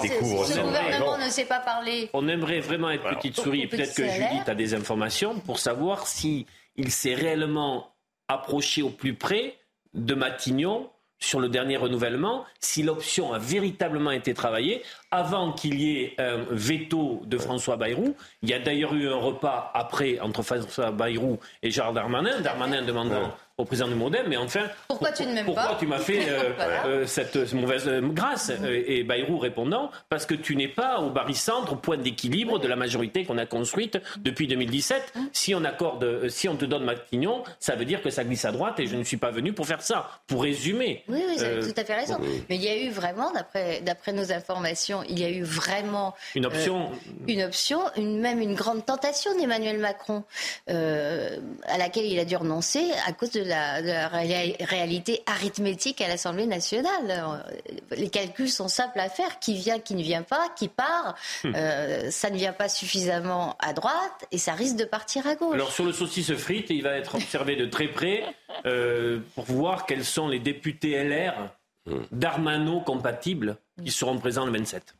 découvre ce gouvernement ne sait pas parler. On aimerait vraiment être petite souris. Peut-être que Judith a des informations pour savoir si il s'est réellement approché au plus près de Matignon sur le dernier renouvellement, si l'option a véritablement été travaillée, avant qu'il y ait un veto de François Bayrou. Il y a d'ailleurs eu un repas après entre François Bayrou et Gérard Darmanin, Darmanin demandant au président du Modem, mais enfin, pourquoi tu ne m'aimes pas tu m'as fait euh, euh, cette mauvaise euh, grâce Et Bayrou répondant, parce que tu n'es pas au barycentre, au point d'équilibre de la majorité qu'on a construite depuis 2017. Si on accorde, si on te donne Matignon, ça veut dire que ça glisse à droite et je ne suis pas venu pour faire ça, pour résumer. Oui, oui, vous avez tout à fait raison. Mais il y a eu vraiment, d'après nos informations, il y a eu vraiment une option, une option, une, même une grande tentation d'Emmanuel Macron, à laquelle il a dû renoncer à cause de la, réalité arithmétique à l'Assemblée nationale. Les calculs sont simples à faire. Qui vient, qui ne vient pas, qui part. Hmm. Euh, ça ne vient pas suffisamment à droite et ça risque de partir à gauche. Alors sur le saucisse frite, il va être observé de très près euh, pour voir quels sont les députés LR hmm. d'Armano compatibles qui seront présents le 27.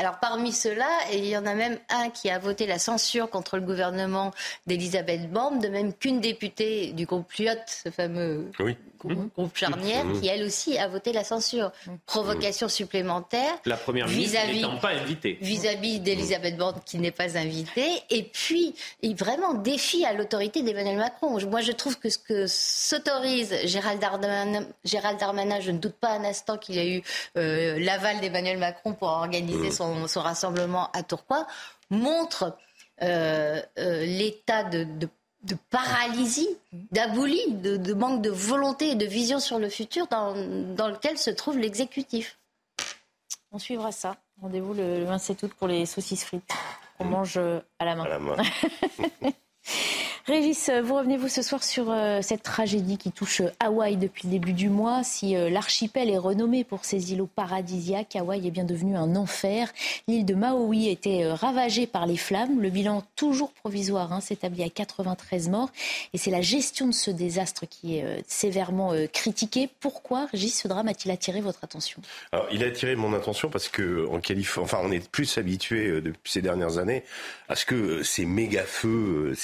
Alors parmi ceux-là, il y en a même un qui a voté la censure contre le gouvernement d'Elisabeth Borne, de même qu'une députée du groupe Lyot, ce fameux groupe, mmh. charnière, mmh. qui elle aussi a voté la censure. Mmh. Provocation supplémentaire. La première ministre n'étant pas invitée. Vis-à-vis d'Elisabeth Borne qui n'est pas invitée. Et puis, il vraiment défie à l'autorité d'Emmanuel Macron. Moi, je trouve que ce que s'autorise Gérald Darmanin, Gérald Darmanin, je ne doute pas un instant qu'il a eu euh, l'aval d'Emmanuel Macron pour organiser son son, rassemblement à Tourcoing, montre euh, euh, l'état de, paralysie, d'abolie, de, manque de volonté et de vision sur le futur dans, lequel se trouve l'exécutif. On suivra ça. Rendez-vous le 27 août pour les saucisses frites. On mange À la main. Régis, vous revenez-vous ce soir sur euh, cette tragédie qui touche Hawaï depuis le début du mois. Si euh, l'archipel est renommé pour ses îlots paradisiaques, Hawaï est bien devenu un enfer. L'île de Maui a été euh, ravagée par les flammes. Le bilan toujours provisoire hein, s'établit à 93 morts. Et c'est la gestion de ce désastre qui est sévèrement critiquée. Pourquoi, Régis, ce drame a-t-il attiré votre attention? Il a attiré mon attention parce que en Californie, enfin, on est plus habitué depuis ces dernières années à ce que ces méga feux,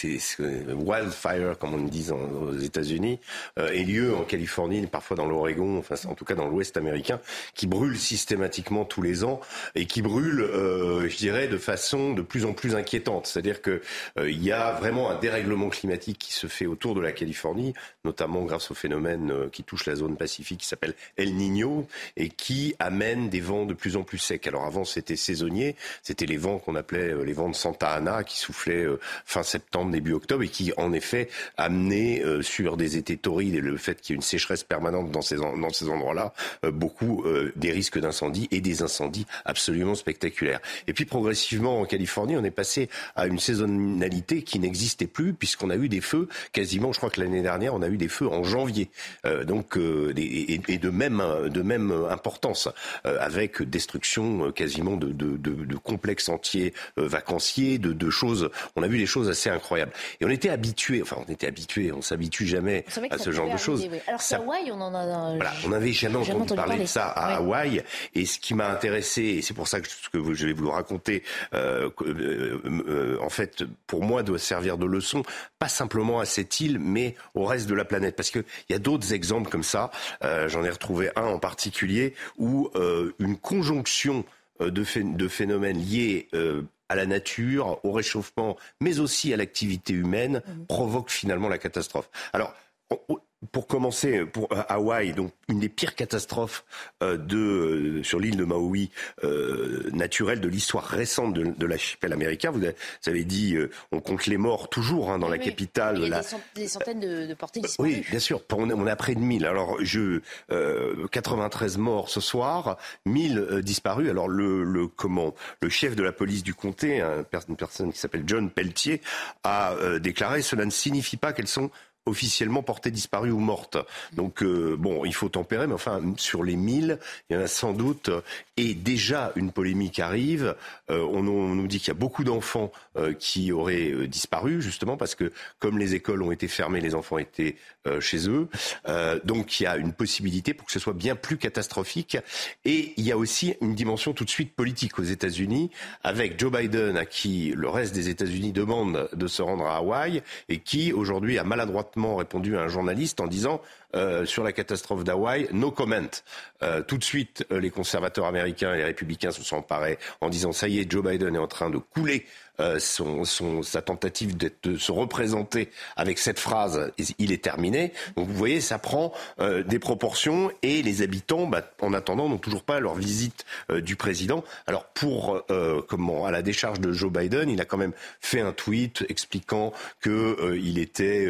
wildfire, comme on le dit aux États-Unis, euh, ait lieu en Californie, parfois dans l'Oregon, enfin en tout cas dans l'Ouest américain, qui brûle systématiquement tous les ans et qui brûle, euh, je dirais, de façon de plus en plus inquiétante. C'est-à-dire que euh, y a vraiment un dérèglement climatique qui se fait autour de la Californie, notamment grâce au phénomène euh, qui touche la zone pacifique qui s'appelle El Niño et qui amène des vents de plus en plus secs. Alors avant c'était saisonnier, c'était les vents qu'on appelait les vents de Santa Ana qui soufflaient fin septembre, début octobre et qui en effet amener euh, sur des étés torrides et le fait qu'il y ait une sécheresse permanente dans ces, dans ces endroits-là, euh, beaucoup euh, des risques d'incendie et des incendies absolument spectaculaires. Et puis progressivement en Californie, on est passé à une saisonnalité qui n'existait plus puisqu'on a eu des feux quasiment, je crois que l'année dernière, on a eu des feux en janvier. donc et, et, de même de même importance avec destruction quasiment de, de, de, de complexes entiers vacanciers, de, de choses. On a vu des choses assez incroyables. Et on était était habitué, enfin on était habitué, on s'habitue jamais à ce genre de choses. Alors ça, Hawaï, on en a. Voilà, on n'avait jamais, entendu, parler, de ça à Hawaï. Et ce qui m'a intéressé, et c'est pour ça que ce que je vais vous raconter, euh, euh, euh, en fait, pour moi, doit servir de leçon, pas simplement à cette île, mais au reste de la planète, parce qu'il y a d'autres exemples comme ça. J'en ai retrouvé un en particulier où une conjonction de, de phénomènes liés à la nature, au réchauffement, mais aussi à l'activité humaine, mmh. provoque finalement la catastrophe. Alors, pour commencer, pour euh, Hawaï, donc une des pires catastrophes euh, de, euh, sur l'île de Maui euh, naturelle de l'histoire récente de, de l'archipel américain. Vous avez, dit, on compte les morts toujours hein, dans la capitale. Il y a des, centaines de, de portées disparues. Oui, bien sûr. On, on a près de 1000. Alors, je, 93 morts ce soir, 1000 disparus. Alors, le, le, comment, le chef de la police du comté, une personne qui s'appelle John Pelletier, a déclaré cela ne signifie pas qu'elles sont officiellement portées disparues ou mortes. Donc euh, bon, il faut tempérer, mais enfin sur les 1000, il y en a sans doute. Et déjà une polémique arrive. Euh, on, nous dit qu'il y a beaucoup d'enfants euh, qui auraient disparu justement parce que comme les écoles ont été fermées, les enfants étaient chez eux. donc il y a une possibilité pour que ce soit bien plus catastrophique. Et il y a aussi une dimension tout de suite politique aux États-Unis avec Joe Biden à qui le reste des États-Unis demande de se rendre à Hawaï et qui aujourd'hui a maladroitement répondu à un journaliste en disant euh, sur la catastrophe d'Hawaï, no comment. Euh, tout de suite, euh, les conservateurs américains et les républicains se sont emparés en disant ça y est, Joe Biden est en train de couler euh, son, son, sa tentative de se représenter avec cette phrase, il est terminé. Donc vous voyez, ça prend euh, des proportions et les habitants, bah, en attendant, n'ont toujours pas leur visite euh, du président. Alors pour comment à la décharge de Joe Biden, il a quand même fait un tweet expliquant que il était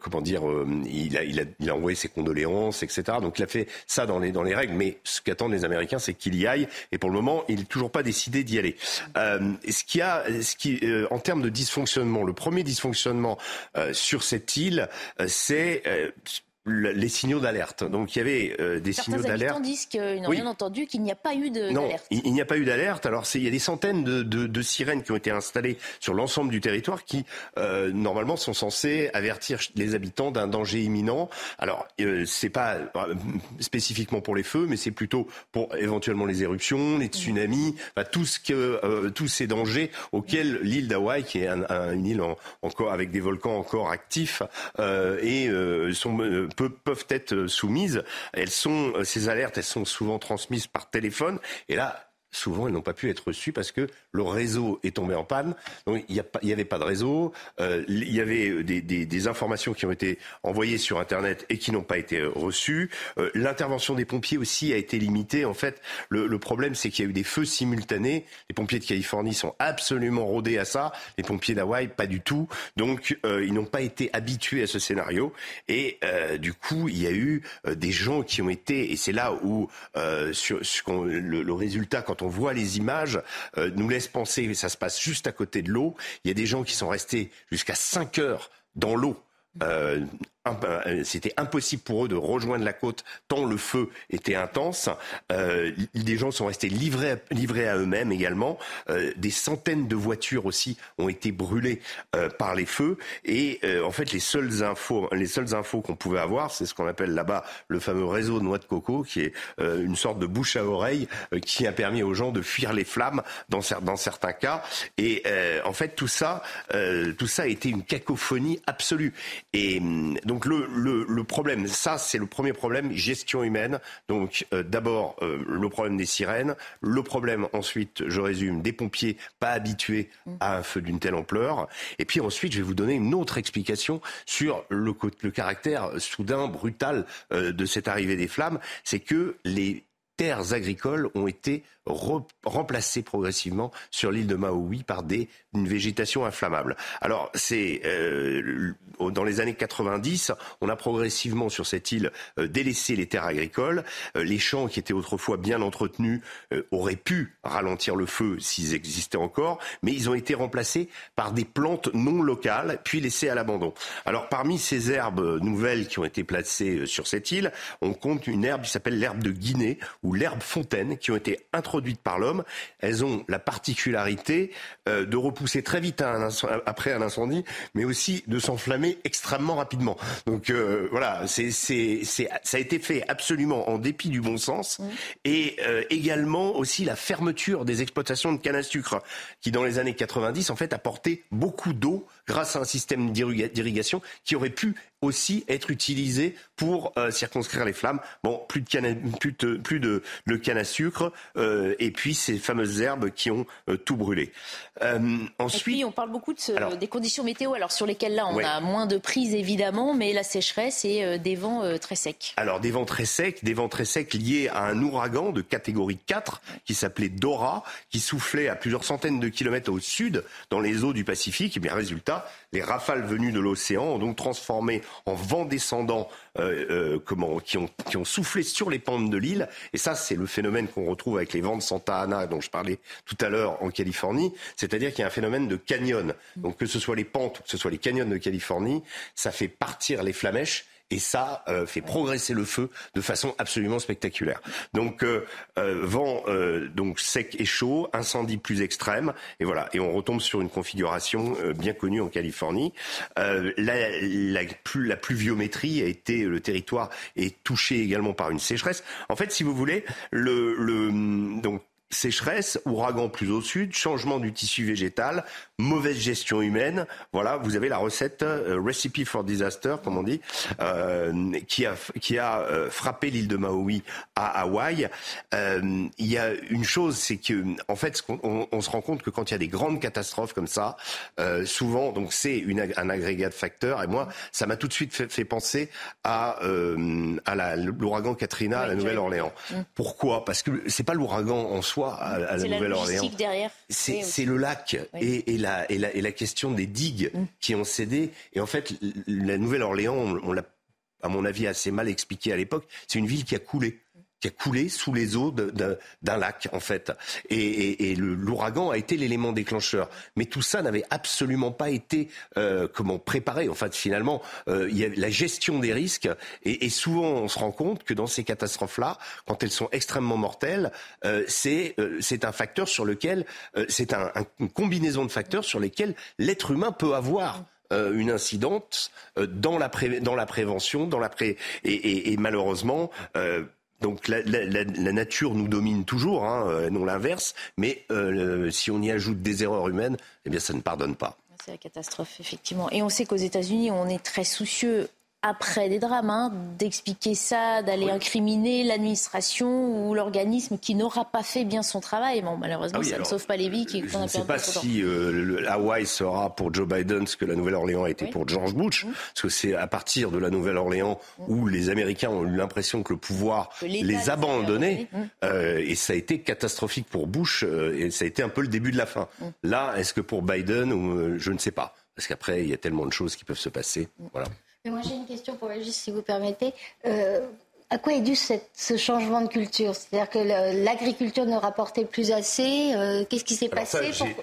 comment dire, il a, il, a, il, a, envoyé ses condoléances, etc. Donc il a fait ça dans les dans les règles. Mais ce qu'attendent les Américains, c'est qu'il y aille. Et pour le moment, il n'est toujours pas décidé d'y aller. ce qui a euh, en termes de dysfonctionnement, le premier dysfonctionnement euh, sur cette île, euh, c'est les signaux d'alerte. Donc il y avait euh, des signaux d'alerte. Certains disent qu'ils n'ont rien entendu, qu'il n'y a pas eu d'alerte. Non, il, n'y a pas eu d'alerte. Alors il y a des centaines de, de, de, sirènes qui ont été installées sur l'ensemble du territoire qui euh, normalement sont censées avertir les habitants d'un danger imminent. Alors euh, c'est pas euh, spécifiquement pour les feux, mais c'est plutôt pour éventuellement les éruptions, les tsunamis, enfin, tout ce que euh, tous ces dangers auxquels l'île d'Hawaï, qui est un, un, une île encore avec des volcans encore actifs, et sont peuvent être soumises. Elles sont, euh, ces alertes, elles sont souvent transmises par téléphone. Et là, souvent elles n'ont pas pu être reçues parce que le réseau est tombé en panne. Donc il n'y avait pas de réseau. Euh, il y avait euh, des, informations qui ont été envoyées sur Internet et qui n'ont pas été euh, reçues. L'intervention des pompiers aussi a été limitée. En fait, le, problème c'est qu'il y a eu des feux simultanés. Les pompiers de Californie sont absolument rodés à ça. Les pompiers d'Hawaï pas du tout. Donc ils n'ont pas été habitués à ce scénario. Et du coup il y a eu des gens qui ont été et c'est là où le, le résultat quand on voit les images, euh, nous laisse penser, mais ça se passe juste à côté de l'eau, il y a des gens qui sont restés jusqu'à 5 heures dans l'eau. Euh, c'était impossible pour eux de rejoindre la côte tant le feu était intense. Euh, des gens sont restés livrés, à eux-mêmes également. Euh, des centaines de voitures aussi ont été brûlées euh, par les feux. Et euh, en fait, les seules infos, les seules infos qu'on pouvait avoir, c'est ce qu'on appelle là-bas le fameux réseau de noix de coco, qui est une sorte de bouche à oreille qui a permis aux gens de fuir les flammes dans, certains cas. Et en fait, tout ça, tout ça a été une cacophonie absolue. Donc le, le, problème, ça c'est le premier problème, gestion humaine. Donc euh, d'abord euh, le problème des sirènes, le problème ensuite, je résume, des pompiers pas habitués à un feu d'une telle ampleur. Et puis ensuite, je vais vous donner une autre explication sur le, le caractère soudain, brutal euh, de cette arrivée des flammes. C'est que les terres agricoles ont été remplacées progressivement sur l'île de Maui par des, une végétation inflammable. Alors, c'est euh, dans les années 90, on a progressivement sur cette île euh, délaissé les terres agricoles. Euh, les champs qui étaient autrefois bien entretenus auraient pu ralentir le feu s'ils existaient encore, mais ils ont été remplacés par des plantes non locales, puis laissées à l'abandon. Alors, parmi ces herbes nouvelles qui ont été placées sur cette île, on compte une herbe qui s'appelle l'herbe de Guinée ou l'herbe fontaine qui ont été introduites par l'homme. Elles ont la particularité euh, de repousser très vite après un incendie, mais aussi de s'enflammer extrêmement rapidement. Donc euh, voilà, c'est, c'est, ça a été fait absolument en dépit du bon sens mmh. et euh, également aussi la fermeture des exploitations de canne à sucre qui dans les années 90 en fait apportait beaucoup d'eau grâce à un système d'irrigation qui aurait pu aussi être utilisé pour euh, circonscrire les flammes. Bon, plus de canne, plus de, plus de, canne à sucre euh, et puis ces fameuses herbes qui ont euh, tout brûlé. ensuite, et puis on parle beaucoup de des conditions météo, alors sur lesquelles là on a moins de prise évidemment, mais la sécheresse et des vents très secs. Alors des vents très secs, des vents très secs liés à un ouragan de catégorie 4 qui s'appelait Dora, qui soufflait à plusieurs centaines de kilomètres au sud dans les eaux du Pacifique. Et bien résultat, les rafales venues de l'océan ont donc transformé en vent descendant euh, euh, qui, ont, soufflé sur les pentes de l'île. Et ça, c'est le phénomène qu'on retrouve avec les vents de Santa Ana dont je parlais tout à l'heure en Californie. C'est-à-dire qu'il y a un phénomène de canyon. Que ce soit les pentes ou que ce soit les canyons de Californie, ça fait partir les flamèches et ça euh, fait progresser le feu de façon absolument spectaculaire. Donc euh, euh, vent donc sec et chaud, incendie plus extrême et voilà et on retombe sur une configuration bien connue en Californie. La, la, la, pluviométrie a été le territoire est touché également par une sécheresse. En fait, si vous voulez, le, le donc sécheresse, ouragan plus au sud, changement du tissu végétal, mauvaise gestion humaine. Voilà, vous avez la recette euh, Recipe for Disaster, comme on dit, euh, qui a, qui a euh, frappé l'île de Maui à Hawaï. il y a une chose, c'est que en fait, on, on, se rend compte que quand il y a des grandes catastrophes comme ça, souvent, donc c'est un agrégat de facteurs. Et moi, ça m'a tout de suite fait, penser à, à l'ouragan Katrina à la Nouvelle-Orléans. Mm. Pourquoi? Parce que c'est pas l'ouragan en soi à, la Nouvelle-Orléans. C'est le lac et, la, et, la, et, la, question des digues mm. qui ont cédé. Et en fait, la Nouvelle-Orléans, on l'a, à mon avis, assez mal expliqué à l'époque. C'est une ville qui a coulé qui a coulé sous les eaux d'un lac, en fait. Et, l'ouragan a été l'élément déclencheur. Mais tout ça n'avait absolument pas été euh, comment préparé. En fait, finalement, euh, il y a la gestion des risques. Et, souvent, on se rend compte que dans ces catastrophes-là, quand elles sont extrêmement mortelles, euh, c'est un facteur sur lequel, c'est un, une combinaison de facteurs sur lesquels l'être humain peut avoir une incidente dans la, dans la prévention, dans la pré et, et malheureusement, donc la, nature nous domine toujours, hein, euh, non l'inverse, mais euh, si on y ajoute des erreurs humaines, eh bien ça ne pardonne pas. C'est la catastrophe, effectivement. Et on sait qu'aux États-Unis, on est très soucieux après des drames, hein, d'expliquer ça, d'aller incriminer l'administration ou l'organisme qui n'aura pas fait bien son travail. Bon, malheureusement, ah ça ne sauve pas les vies qui Je ne sais pas si euh, Hawaï sera pour Joe Biden ce que la Nouvelle-Orléans a été pour George Bush, parce que c'est à partir de la Nouvelle-Orléans où les Américains ont eu l'impression que le pouvoir les abandonnait, euh, et ça a été catastrophique pour Bush, euh, et ça a été un peu le début de la fin. Là, est-ce que pour Biden, ou, je ne sais pas, parce qu'après, il y a tellement de choses qui peuvent se passer. Voilà. Mais moi, j'ai une question pour Régis, si vous permettez. Euh, à quoi est dû ce changement de culture? C'est-à-dire que l'agriculture ne rapportait plus assez. Euh, qu'est-ce qui s'est passé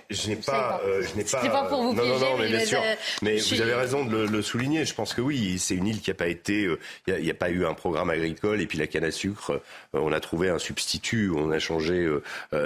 Je n'ai pas, euh, je n'ai pas. pas pour vous piéger, non, non, mais, bien sûr. Mais vous avez raison de le, souligner. Je pense que oui, c'est une île qui n'a pas été. Il n'y a, pas eu un programme agricole et puis la canne à sucre. on a trouvé un substitut. On a changé.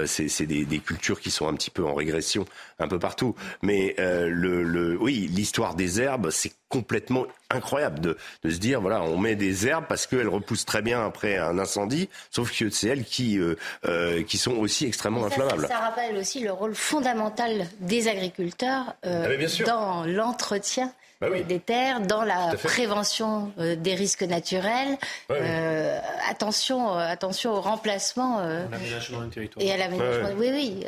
c'est des, des, cultures qui sont un petit peu en régression un peu partout. Mais le, le, oui, l'histoire des herbes, c'est complètement incroyable de, de, se dire voilà on met des herbes parce qu'elles repoussent très bien après un incendie sauf que c'est elles qui euh, euh, qui sont aussi extrêmement inflammables. Ça rappelle aussi le rôle fondamental des agriculteurs euh, ah, dans l'entretien bah des terres, dans la prévention euh, des risques naturels. Euh, attention, euh, attention au remplacement. Et à l'aménagement. Oui, oui.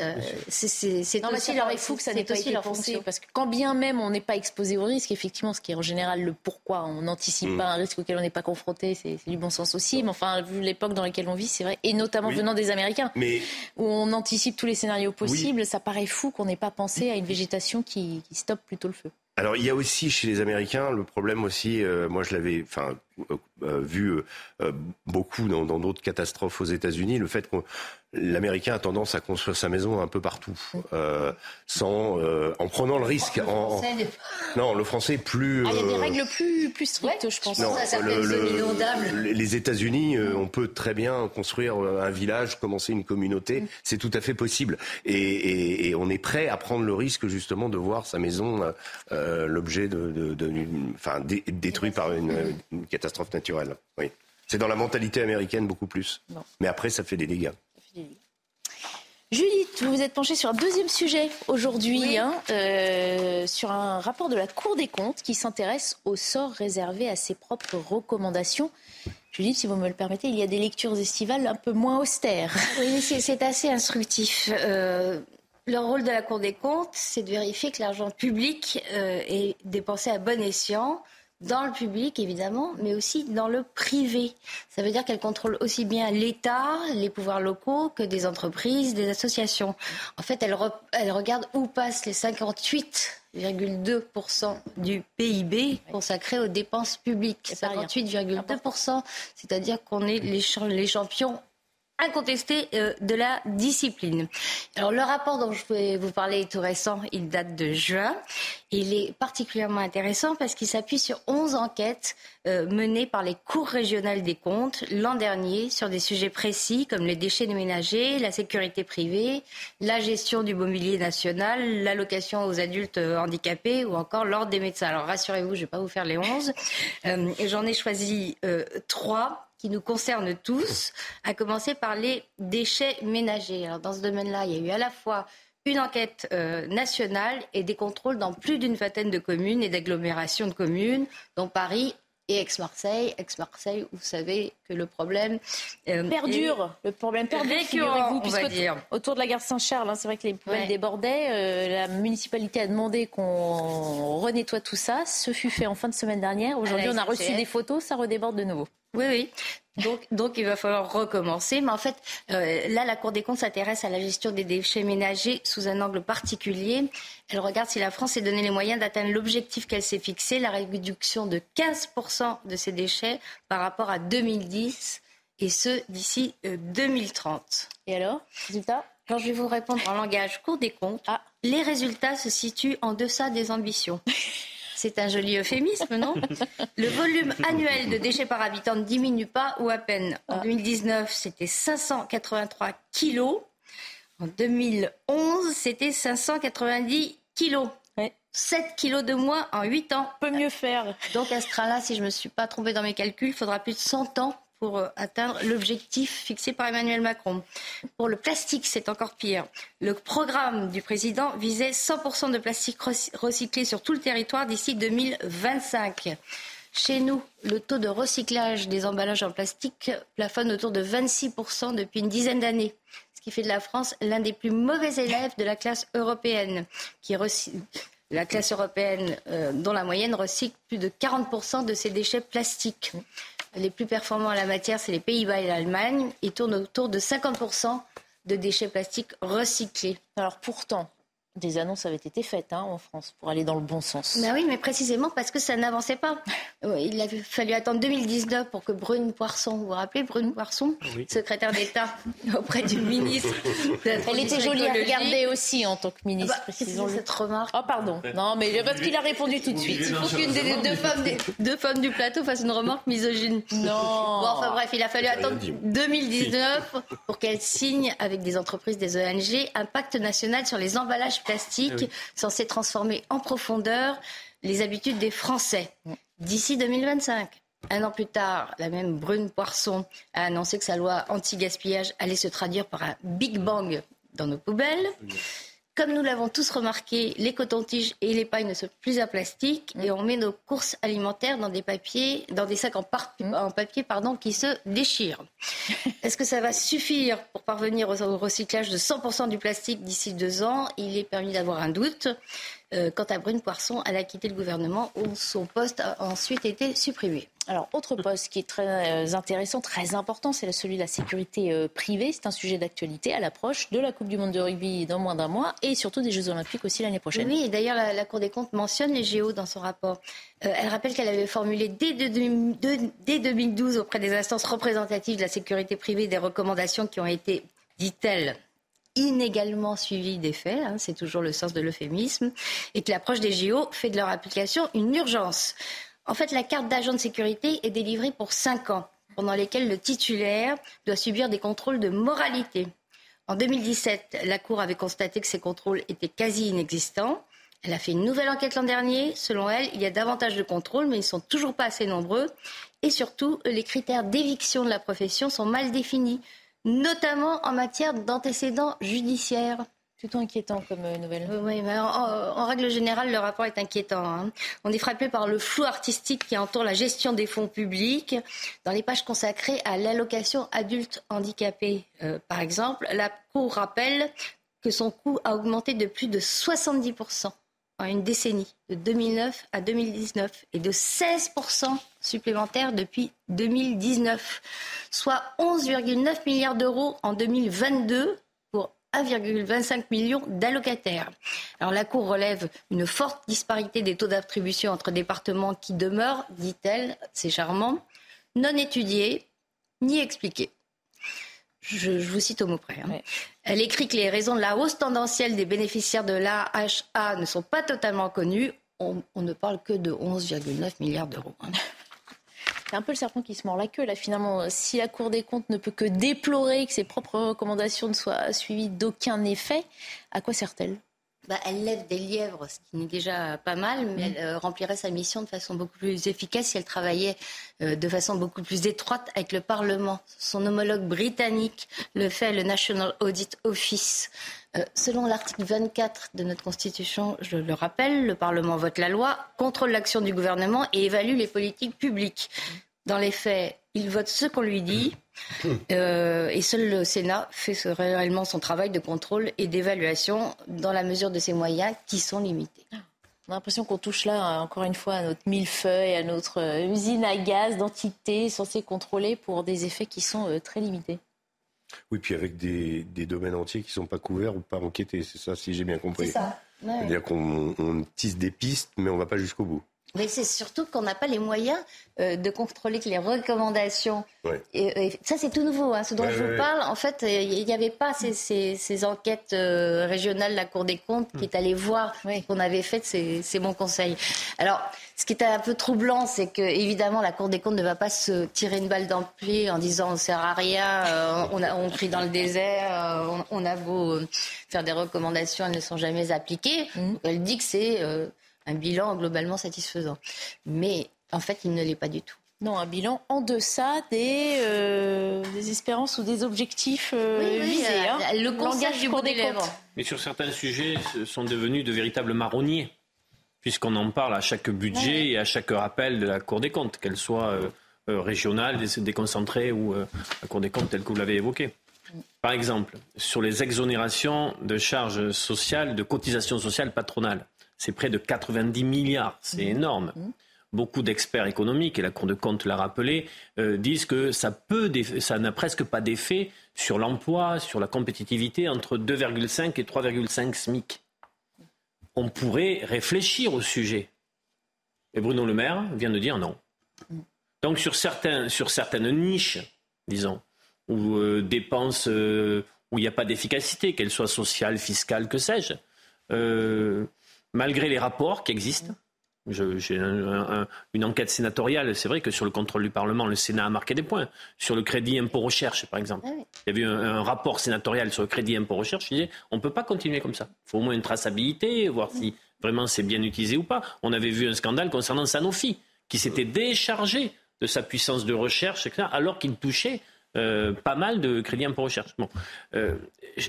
c'est aussi leur fou que ça n'ait aussi leur fonction. Parce que quand bien même on n'est pas exposé au risque, effectivement, ce qui est en général le pourquoi on n'anticipe mm. pas un risque auquel on n'est pas confronté, c'est du bon sens aussi. Mais enfin, vu l'époque dans laquelle on vit, c'est vrai. Et notamment venant des Américains, où on anticipe tous les scénarios possibles, ça paraît fou qu'on n'ait pas pensé à une végétation qui, qui stoppe plutôt le feu. Alors il y a aussi chez les Américains le problème aussi, euh, moi je l'avais, enfin vu beaucoup dans d'autres catastrophes aux États-Unis, le fait qu'on l'Américain a tendance à construire sa maison un peu partout, euh, sans, euh, en prenant le risque. En, Non, le français est plus. Ah, il y a des euh, règles plus, plus strictes, je pense. Non, ça le, les États-Unis, euh, on peut très bien construire un village, commencer une communauté. Mm. C'est tout à fait possible. Et, et, et, on est prêt à prendre le risque justement de voir sa maison l'objet de, de, de, enfin, détruit par une, une catastrophe naturelle. Oui. C'est dans la mentalité américaine beaucoup plus. Mais après, ça fait des dégâts. Julie, vous vous êtes penchée sur un deuxième sujet aujourd'hui, hein, euh, sur un rapport de la Cour des comptes qui s'intéresse au sort réservé à ses propres recommandations. Judith, si vous me le permettez, il y a des lectures estivales un peu moins austères. Oui, c'est assez instructif. Euh, le rôle de la Cour des comptes, c'est de vérifier que l'argent public euh, est dépensé à bon escient dans le public évidemment, mais aussi dans le privé. Ça veut dire qu'elle contrôle aussi bien l'État, les pouvoirs locaux que des entreprises, des associations. En fait, elle, elle regarde où passent les 58,2% du PIB consacré aux dépenses publiques. 58,2%, c'est-à-dire qu'on est les, les champions incontesté euh, de la discipline. Alors le rapport dont je vais vous parler est tout récent, il date de juin. Il est particulièrement intéressant parce qu'il s'appuie sur 11 enquêtes euh, menées par les cours régionales des comptes l'an dernier sur des sujets précis comme les déchets ménagers, la sécurité privée, la gestion du mobilier national, l'allocation aux adultes euh, handicapés ou encore l'ordre des médecins. Alors rassurez-vous, je ne vais pas vous faire les 11. J'en ai choisi trois qui nous concerne tous, à commencer par les déchets ménagers. Alors, dans ce domaine-là, il y a eu à la fois une enquête euh, nationale et des contrôles dans plus d'une vingtaine de communes et d'agglomérations de communes, dont Paris et Aix-Marseille. Aix-Marseille, vous savez que le problème euh, perdure. Le problème perdure, va dire. Autour de la gare Saint-Charles, hein, c'est vrai que les poubelles débordaient. Euh, la municipalité a demandé qu'on renettoie tout ça. Ce fut fait en fin de semaine dernière. Aujourd'hui, on a reçu des photos, ça redéborde de nouveau. Oui, oui. Donc, donc, il va falloir recommencer. Mais en fait, euh, là, la Cour des comptes s'intéresse à la gestion des déchets ménagers sous un angle particulier. Elle regarde si la France s'est donné les moyens d'atteindre l'objectif qu'elle s'est fixé, la réduction de 15% de ces déchets par rapport à 2010, et ce, d'ici 2030. Euh, et alors, résultat? Quand je vais vous répondre en langage Cour des comptes, ah. les résultats se situent en deçà des ambitions. C'est un joli euphémisme, non Le volume annuel de déchets par habitant ne diminue pas ou à peine. En 2019, ah. c'était 583 kilos. En 2011, c'était 590 kilos. 7 kilos de moins en 8 ans. Peut mieux faire. Donc à ce train-là, si je ne me suis pas trompée dans mes calculs, il faudra plus de 100 ans pour euh, atteindre l'objectif fixé par Emmanuel Macron. Pour le plastique, c'est encore pire. Le programme du président visait 100% de plastique recyclé sur tout le territoire d'ici 2025. Chez nous, le taux de recyclage des emballages en plastique plafonne autour de 26% depuis une dizaine d'années, ce qui fait de la France l'un des plus mauvais élèves de la classe européenne, qui la classe européenne euh, dont la moyenne recycle plus de 40% de ses déchets plastiques. Les plus performants en la matière, c'est les Pays-Bas et l'Allemagne. Ils tournent autour de 50% de déchets plastiques recyclés. Alors pourtant, des annonces avaient été faites hein, en France pour aller dans le bon sens. Bah oui, mais précisément parce que ça n'avançait pas. Il a fallu attendre 2019 pour que Brune Poisson, vous vous rappelez Brune Poisson, secrétaire d'État auprès du ministre. Elle était jolie à regarder aussi en tant que ministre. Ah bah, cette remarque. Oh pardon. Non, mais parce qu'il a répondu tout de suite. Il faut qu'une des deux femmes, deux femmes du plateau fasse une remarque misogyne. Non. Bon, enfin bref, il a fallu attendre 2019 pour qu'elle signe avec des entreprises, des ONG, un pacte national sur les emballages plastique ah censé transformer en profondeur les habitudes des Français d'ici 2025. Un an plus tard, la même Brune Poisson a annoncé que sa loi anti-gaspillage allait se traduire par un Big Bang dans nos poubelles. Comme nous l'avons tous remarqué, les cotons-tiges et les pailles ne sont plus en plastique et on met nos courses alimentaires dans des papiers, dans des sacs en, en papier pardon, qui se déchirent. Est-ce que ça va suffire pour parvenir au recyclage de 100% du plastique d'ici deux ans? Il est permis d'avoir un doute. Euh, quant à Brune Poisson, elle a quitté le gouvernement où son poste a ensuite été supprimé. Alors, autre poste qui est très euh, intéressant, très important, c'est celui de la sécurité euh, privée. C'est un sujet d'actualité à l'approche de la Coupe du Monde de rugby dans moins d'un mois et surtout des Jeux Olympiques aussi l'année prochaine. Oui, d'ailleurs, la, Cour des comptes mentionne les géos dans son rapport. Euh, elle rappelle qu'elle avait formulé dès, dès 2012 auprès des instances représentatives de la sécurité privée des recommandations qui ont été, dit-elle, inégalement suivies des faits, hein, c'est toujours le sens de l'euphémisme, et que l'approche des JO fait de leur application une urgence. En fait, la carte d'agent de sécurité est délivrée pour cinq ans, pendant lesquels le titulaire doit subir des contrôles de moralité. En 2017, la Cour avait constaté que ces contrôles étaient quasi inexistants. Elle a fait une nouvelle enquête l'an dernier. Selon elle, il y a davantage de contrôles, mais ils ne sont toujours pas assez nombreux. Et surtout, les critères d'éviction de la profession sont mal définis, notamment en matière d'antécédents judiciaires plutôt inquiétant comme euh, nouvelle. Oui, mais en, règle générale, le rapport est inquiétant. Hein. On est frappé par le flou artistique qui entoure la gestion des fonds publics. Dans les pages consacrées à l'allocation adulte handicapé, euh, par exemple, la Cour rappelle que son coût a augmenté de plus de 70% en une décennie, de 2009 à 2019, et de 16% supplémentaires depuis 2019, soit 11,9 milliards d'euros en 2022 1,25 million d'allocataires. Alors la Cour relève une forte disparité des taux d'attribution entre départements qui demeurent, dit-elle, c'est charmant, non étudiés ni expliqués. Je, vous cite au mot près. Hein. Elle écrit que les raisons de la hausse tendancielle des bénéficiaires de l'AHA ne sont pas totalement connues. On, ne parle que de 11,9 milliards d'euros. C'est un peu le serpent qui se mord la queue, là, finalement. Si la Cour des comptes ne peut que déplorer que ses propres recommandations ne soient suivies d'aucun effet, à quoi sert-elle? Bah, elle lève des lièvres, ce qui n'est déjà pas mal, mais mm. elle euh, remplirait sa mission de façon beaucoup plus efficace si elle travaillait euh, de façon beaucoup plus étroite avec le Parlement. Son homologue britannique le fait, le National Audit Office. Euh, selon l'article 24 de notre Constitution, je le rappelle, le Parlement vote la loi, contrôle l'action du gouvernement et évalue les politiques publiques. Dans les faits, il vote ce qu'on lui dit. Euh, et seul le Sénat fait réellement son travail de contrôle et d'évaluation dans la mesure de ses moyens qui sont limités. On a l'impression qu'on touche là, encore une fois, à notre millefeuille, à notre euh, usine à gaz d'entités censées contrôler pour des effets qui sont très limités. Oui, puis avec des, domaines entiers qui ne sont pas couverts ou pas enquêtés, c'est ça, si j'ai bien compris. C'est ça. C'est-à-dire qu'on tisse des pistes, mais on ne va pas jusqu'au bout. Mais c'est surtout qu'on n'a pas les moyens euh, de contrôler que les recommandations. Et, ça, c'est tout nouveau. Hein, ce dont je vous parle, en fait, il n'y avait pas ces, enquêtes euh, régionales, la Cour des comptes, qui est allée voir ce qu'on avait fait. C'est mon conseil. Alors, ce qui est un peu troublant, c'est que évidemment, la Cour des comptes ne va pas se tirer une balle dans le pied en disant on sert à rien, euh, on, a, on crie dans le désert, on, a beau faire des recommandations, elles ne sont jamais appliquées. Mmh. elle dit que c'est un bilan globalement satisfaisant. Mais en fait, il ne l'est pas du tout. Non, un bilan en deçà des, euh, des espérances ou des objectifs euh, visés. Hein. Le langage du des comptes. Mais sur certains sujets, ce sont devenus de véritables marronniers, puisqu'on en parle à chaque budget et à chaque rappel de la Cour des comptes, qu'elle soit euh, régionale, déconcentrée ou la Cour des comptes telle que vous l'avez évoqué. Par exemple, sur les exonérations de charges sociales, de cotisations sociales patronales c'est près de 90 milliards. C'est mmh. énorme. Mmh. Beaucoup d'experts économiques, et la Cour de compte l'a rappelé, euh, disent que ça peut, ça n'a presque pas d'effet sur l'emploi, sur la compétitivité entre 2,5 et 3,5 SMIC. On pourrait réfléchir au sujet. Et Bruno Le Maire vient de dire non. Mmh. Donc sur, certains, sur certaines niches, disons, ou euh, dépenses euh, où il n'y a pas d'efficacité, qu'elles soient sociales, fiscales, que sais-je, malgré les rapports qui existent. J'ai une enquête sénatoriale. C'est vrai que sur le contrôle du Parlement, le Sénat a marqué des points. Sur le crédit impôt recherche, par exemple. Ah Il y avait un, rapport sénatorial sur le crédit impôt recherche qui disait on ne peut pas continuer comme ça. Il faut au moins une traçabilité, voir si vraiment c'est bien utilisé ou pas. On avait vu un scandale concernant Sanofi, qui s'était déchargé de sa puissance de recherche, etc., alors qu'il touchait euh, pas mal de crédit impôt recherche. Bon. Euh,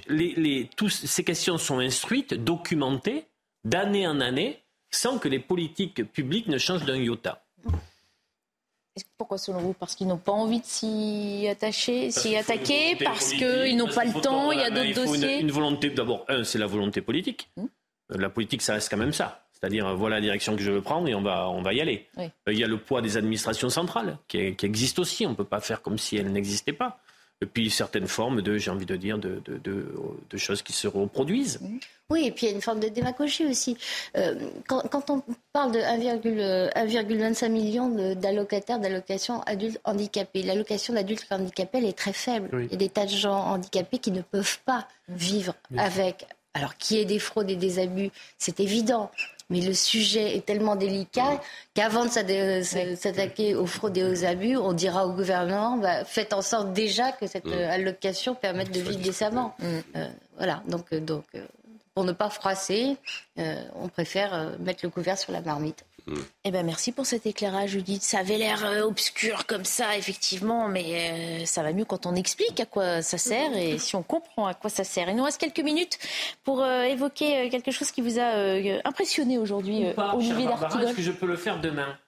les, ces questions sont instruites, documentées d'année en année sans que les politiques publiques ne changent d'un iota. Pourquoi selon vous Parce qu'ils n'ont pas envie de s'y attacher, s'y attaquer, parce qu'ils n'ont pas le temps, il y a d'autres dossiers une, volonté, d'abord, un, c'est la volonté politique. Hmm. Euh, la politique, ça reste quand même ça. C'est-à-dire, voilà la direction que je veux prendre et on va, on va y aller. Il y a le poids des administrations centrales qui, qui existe aussi. On ne peut pas faire comme si elles n'existaient pas et puis certaines formes de, j'ai envie de dire, de, de, de, choses qui se reproduisent. Oui, et puis il y a une forme de démagogie aussi. Euh, quand, quand, on parle de 1,25 million d'allocataires d'allocations adultes handicapés, l'allocation d'adultes handicapés, elle est très faible. Il y a des tas de gens handicapés qui ne peuvent pas vivre avec. Alors, qu'il y ait des fraudes et des abus, c'est évident. Mais le sujet est tellement délicat qu'avant de s'attaquer aux fraudes et aux abus, on dira au gouvernement bah, faites en sorte déjà que cette mm. euh, allocation permette de vivre décemment. Mm. Euh, voilà, donc, euh, donc pour ne pas froisser, on préfère mettre le couvert sur la marmite. Eh ben merci pour cet éclairage, Judith. Ça avait l'air euh, obscur comme ça, effectivement, mais euh, ça va mieux quand on explique à quoi ça sert et si on comprend à quoi ça sert. Il nous reste quelques minutes pour euh, évoquer quelque chose qui vous a impressionné aujourd'hui, Olivier D'Artigol. Est-ce que je peux le faire demain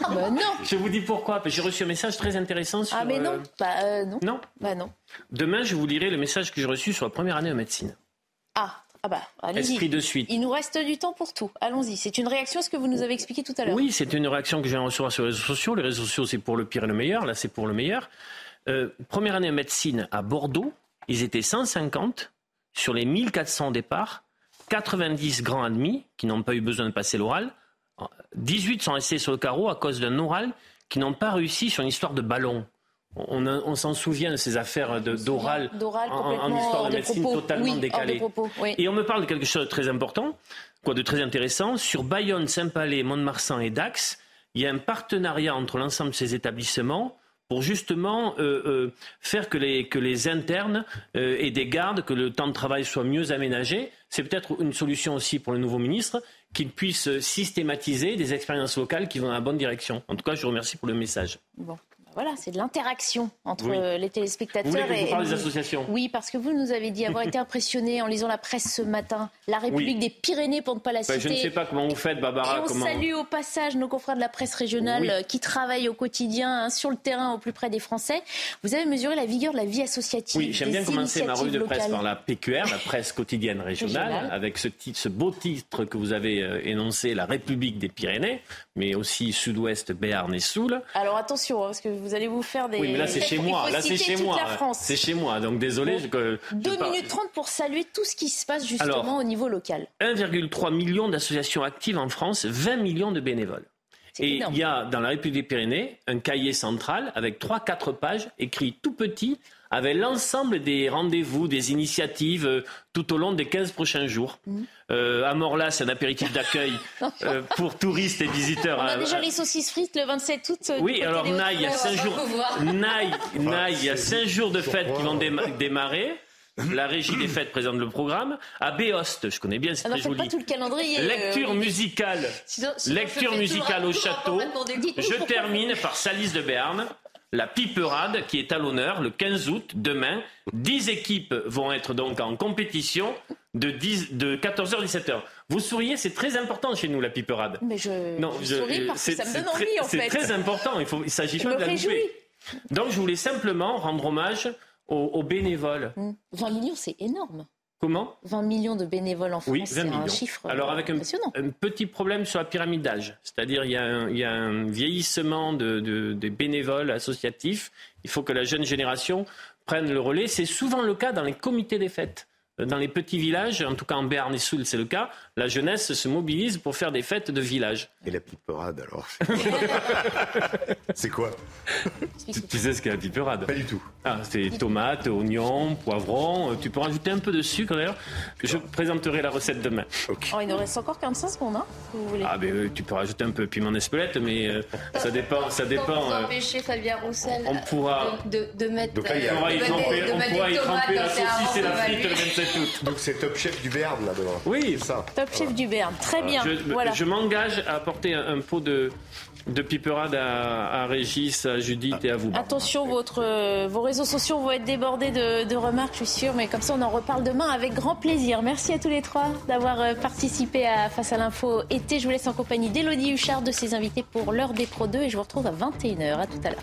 bah non. Je vous dis pourquoi. J'ai reçu un message très intéressant sur. Ah mais non. Bah non. Non. Bah non. Demain, je vous lirai le message que j'ai reçu sur la première année de médecine. Ah. Ah bah, Esprit de suite. Il nous reste du temps pour tout. Allons-y. C'est une réaction à ce que vous nous avez expliqué tout à l'heure. Oui, c'est une réaction que viens recevoir sur les réseaux sociaux. Les réseaux sociaux, c'est pour le pire et le meilleur. Là, c'est pour le meilleur. Euh, première année de médecine à Bordeaux, ils étaient 150 sur les 1400 départs, 90 grands admis qui n'ont pas eu besoin de passer l'oral, 18 sont restés sur le carreau à cause d'un oral qui n'ont pas réussi sur une histoire de ballon. On, s'en souvient de ces affaires d'oral en, histoire de, médecine totalement décalées. Et on me parle de quelque chose de très important, quoi de très intéressant. Sur Bayonne, Saint-Palais, Mont-de-Marsan et Dax, il y a un partenariat entre l'ensemble de ces établissements pour justement euh, euh, faire que les, que les internes euh, aient des gardes, que le temps de travail soit mieux aménagé. C'est peut-être une solution aussi pour le nouveau ministre qu'il puisse systématiser des expériences locales qui vont dans la bonne direction. En tout cas, je vous remercie pour le message. Bon voilà, c'est de l'interaction entre les téléspectateurs vous voulez que et, des associations? Oui, parce que vous nous avez dit avoir été impressionné en lisant la presse ce matin, la République des Pyrénées pour ne pas la citer. je ne sais pas comment vous faites, Barbara. Et on salue au passage nos confrères de la presse régionale euh, qui travaillent au quotidien hein, sur le terrain au plus près des Français. Vous avez mesuré la vigueur de la vie associative. Oui, j'aime bien commencer ma revue de presse par la PQR, la presse quotidienne régionale, avec ce, titre, ce beau titre que vous avez euh, énoncé, la République des Pyrénées, mais aussi Sud-Ouest, Béarn et Soule. Alors attention, hein, parce que vous allez vous faire des oui, mais là, c'est chez moi. Là, c'est chez moi. C'est chez moi. Donc, désolé. Bon, 2 minutes 30 pour saluer tout ce qui se passe justement au niveau local. 1,3 million d'associations actives en France, 20 millions de bénévoles. Et il y a dans la République des Pyrénées un cahier central avec 3-4 pages écrit tout petit avec l'ensemble des rendez-vous, des initiatives euh, tout au long des 15 prochains jours. Mmh. Euh, à Morlas, c'est un apéritif d'accueil euh, pour touristes et visiteurs. On a déjà les saucisses frites le 27 août. Oui, alors Naï, il y a 5 jours, Naï, il y a 5 jours de fêtes qui vont démarrer. La régie des fêtes présente le programme. À Béost, je connais bien, c'est très joli. Pas tout le calendrier. Lecture musicale. Lecture musicale au château. Je termine par Salis de Berne la piperade qui est à l'honneur le 15 août, demain. 10 équipes vont être donc en compétition de, 10, de 14h à 17h. Vous souriez, c'est très important chez nous la piperade. Mais je, non, souris parce que ça me donne envie en fait. C'est très important, il ne s'agit pas de la louper. Donc je voulais simplement rendre hommage aux, bénévoles. 20 mmh. millions, c'est énorme. Comment 20 millions de bénévoles en France, oui, c'est un chiffre Alors avec un, un, petit problème sur la pyramide d'âge, c'est-à-dire il, il, y a un vieillissement de, de, des bénévoles associatifs. Il faut que la jeune génération prenne le relais. C'est souvent le cas dans les comités des fêtes dans les petits villages, en tout cas en Berne et Soul, c'est le cas, la jeunesse se mobilise pour faire des fêtes de village. Et la piperade, alors C'est quoi tu, sais ce qu'est la piperade Pas du tout. Ah, c'est tomates, oignons, poivrons. Tu peux rajouter un peu de sucre d'ailleurs. Je présenterai la recette demain. Oh, il nous reste encore 45 secondes, hein, si vous voulez. Ah, ben euh, tu peux rajouter un peu piment d'espelette, mais euh, ça dépend. Ça dépend euh, empêcher Fabien Roussel on pourra, de, de, mettre. Donc, on pourra y tremper, on pourra y tremper la saucisse et la frite le 27 août. Donc c'est Top Chef du Berne là-dedans. Oui, ça. Top Chef du Berne. Très bien. Je, m'engage à apporter un, pot de, de piperade à, Régis, à Judith et à vous. Attention, votre, euh, vos réseaux sociaux vont être débordés de, remarques, je suis sûre, mais comme ça, on en reparle demain avec grand plaisir. Merci à tous les trois d'avoir euh, participé à Face à l'info été. Je vous laisse en compagnie d'Elodie Huchard, de ses invités pour l'heure des Pro 2, et je vous retrouve à 21h. À tout à l'heure.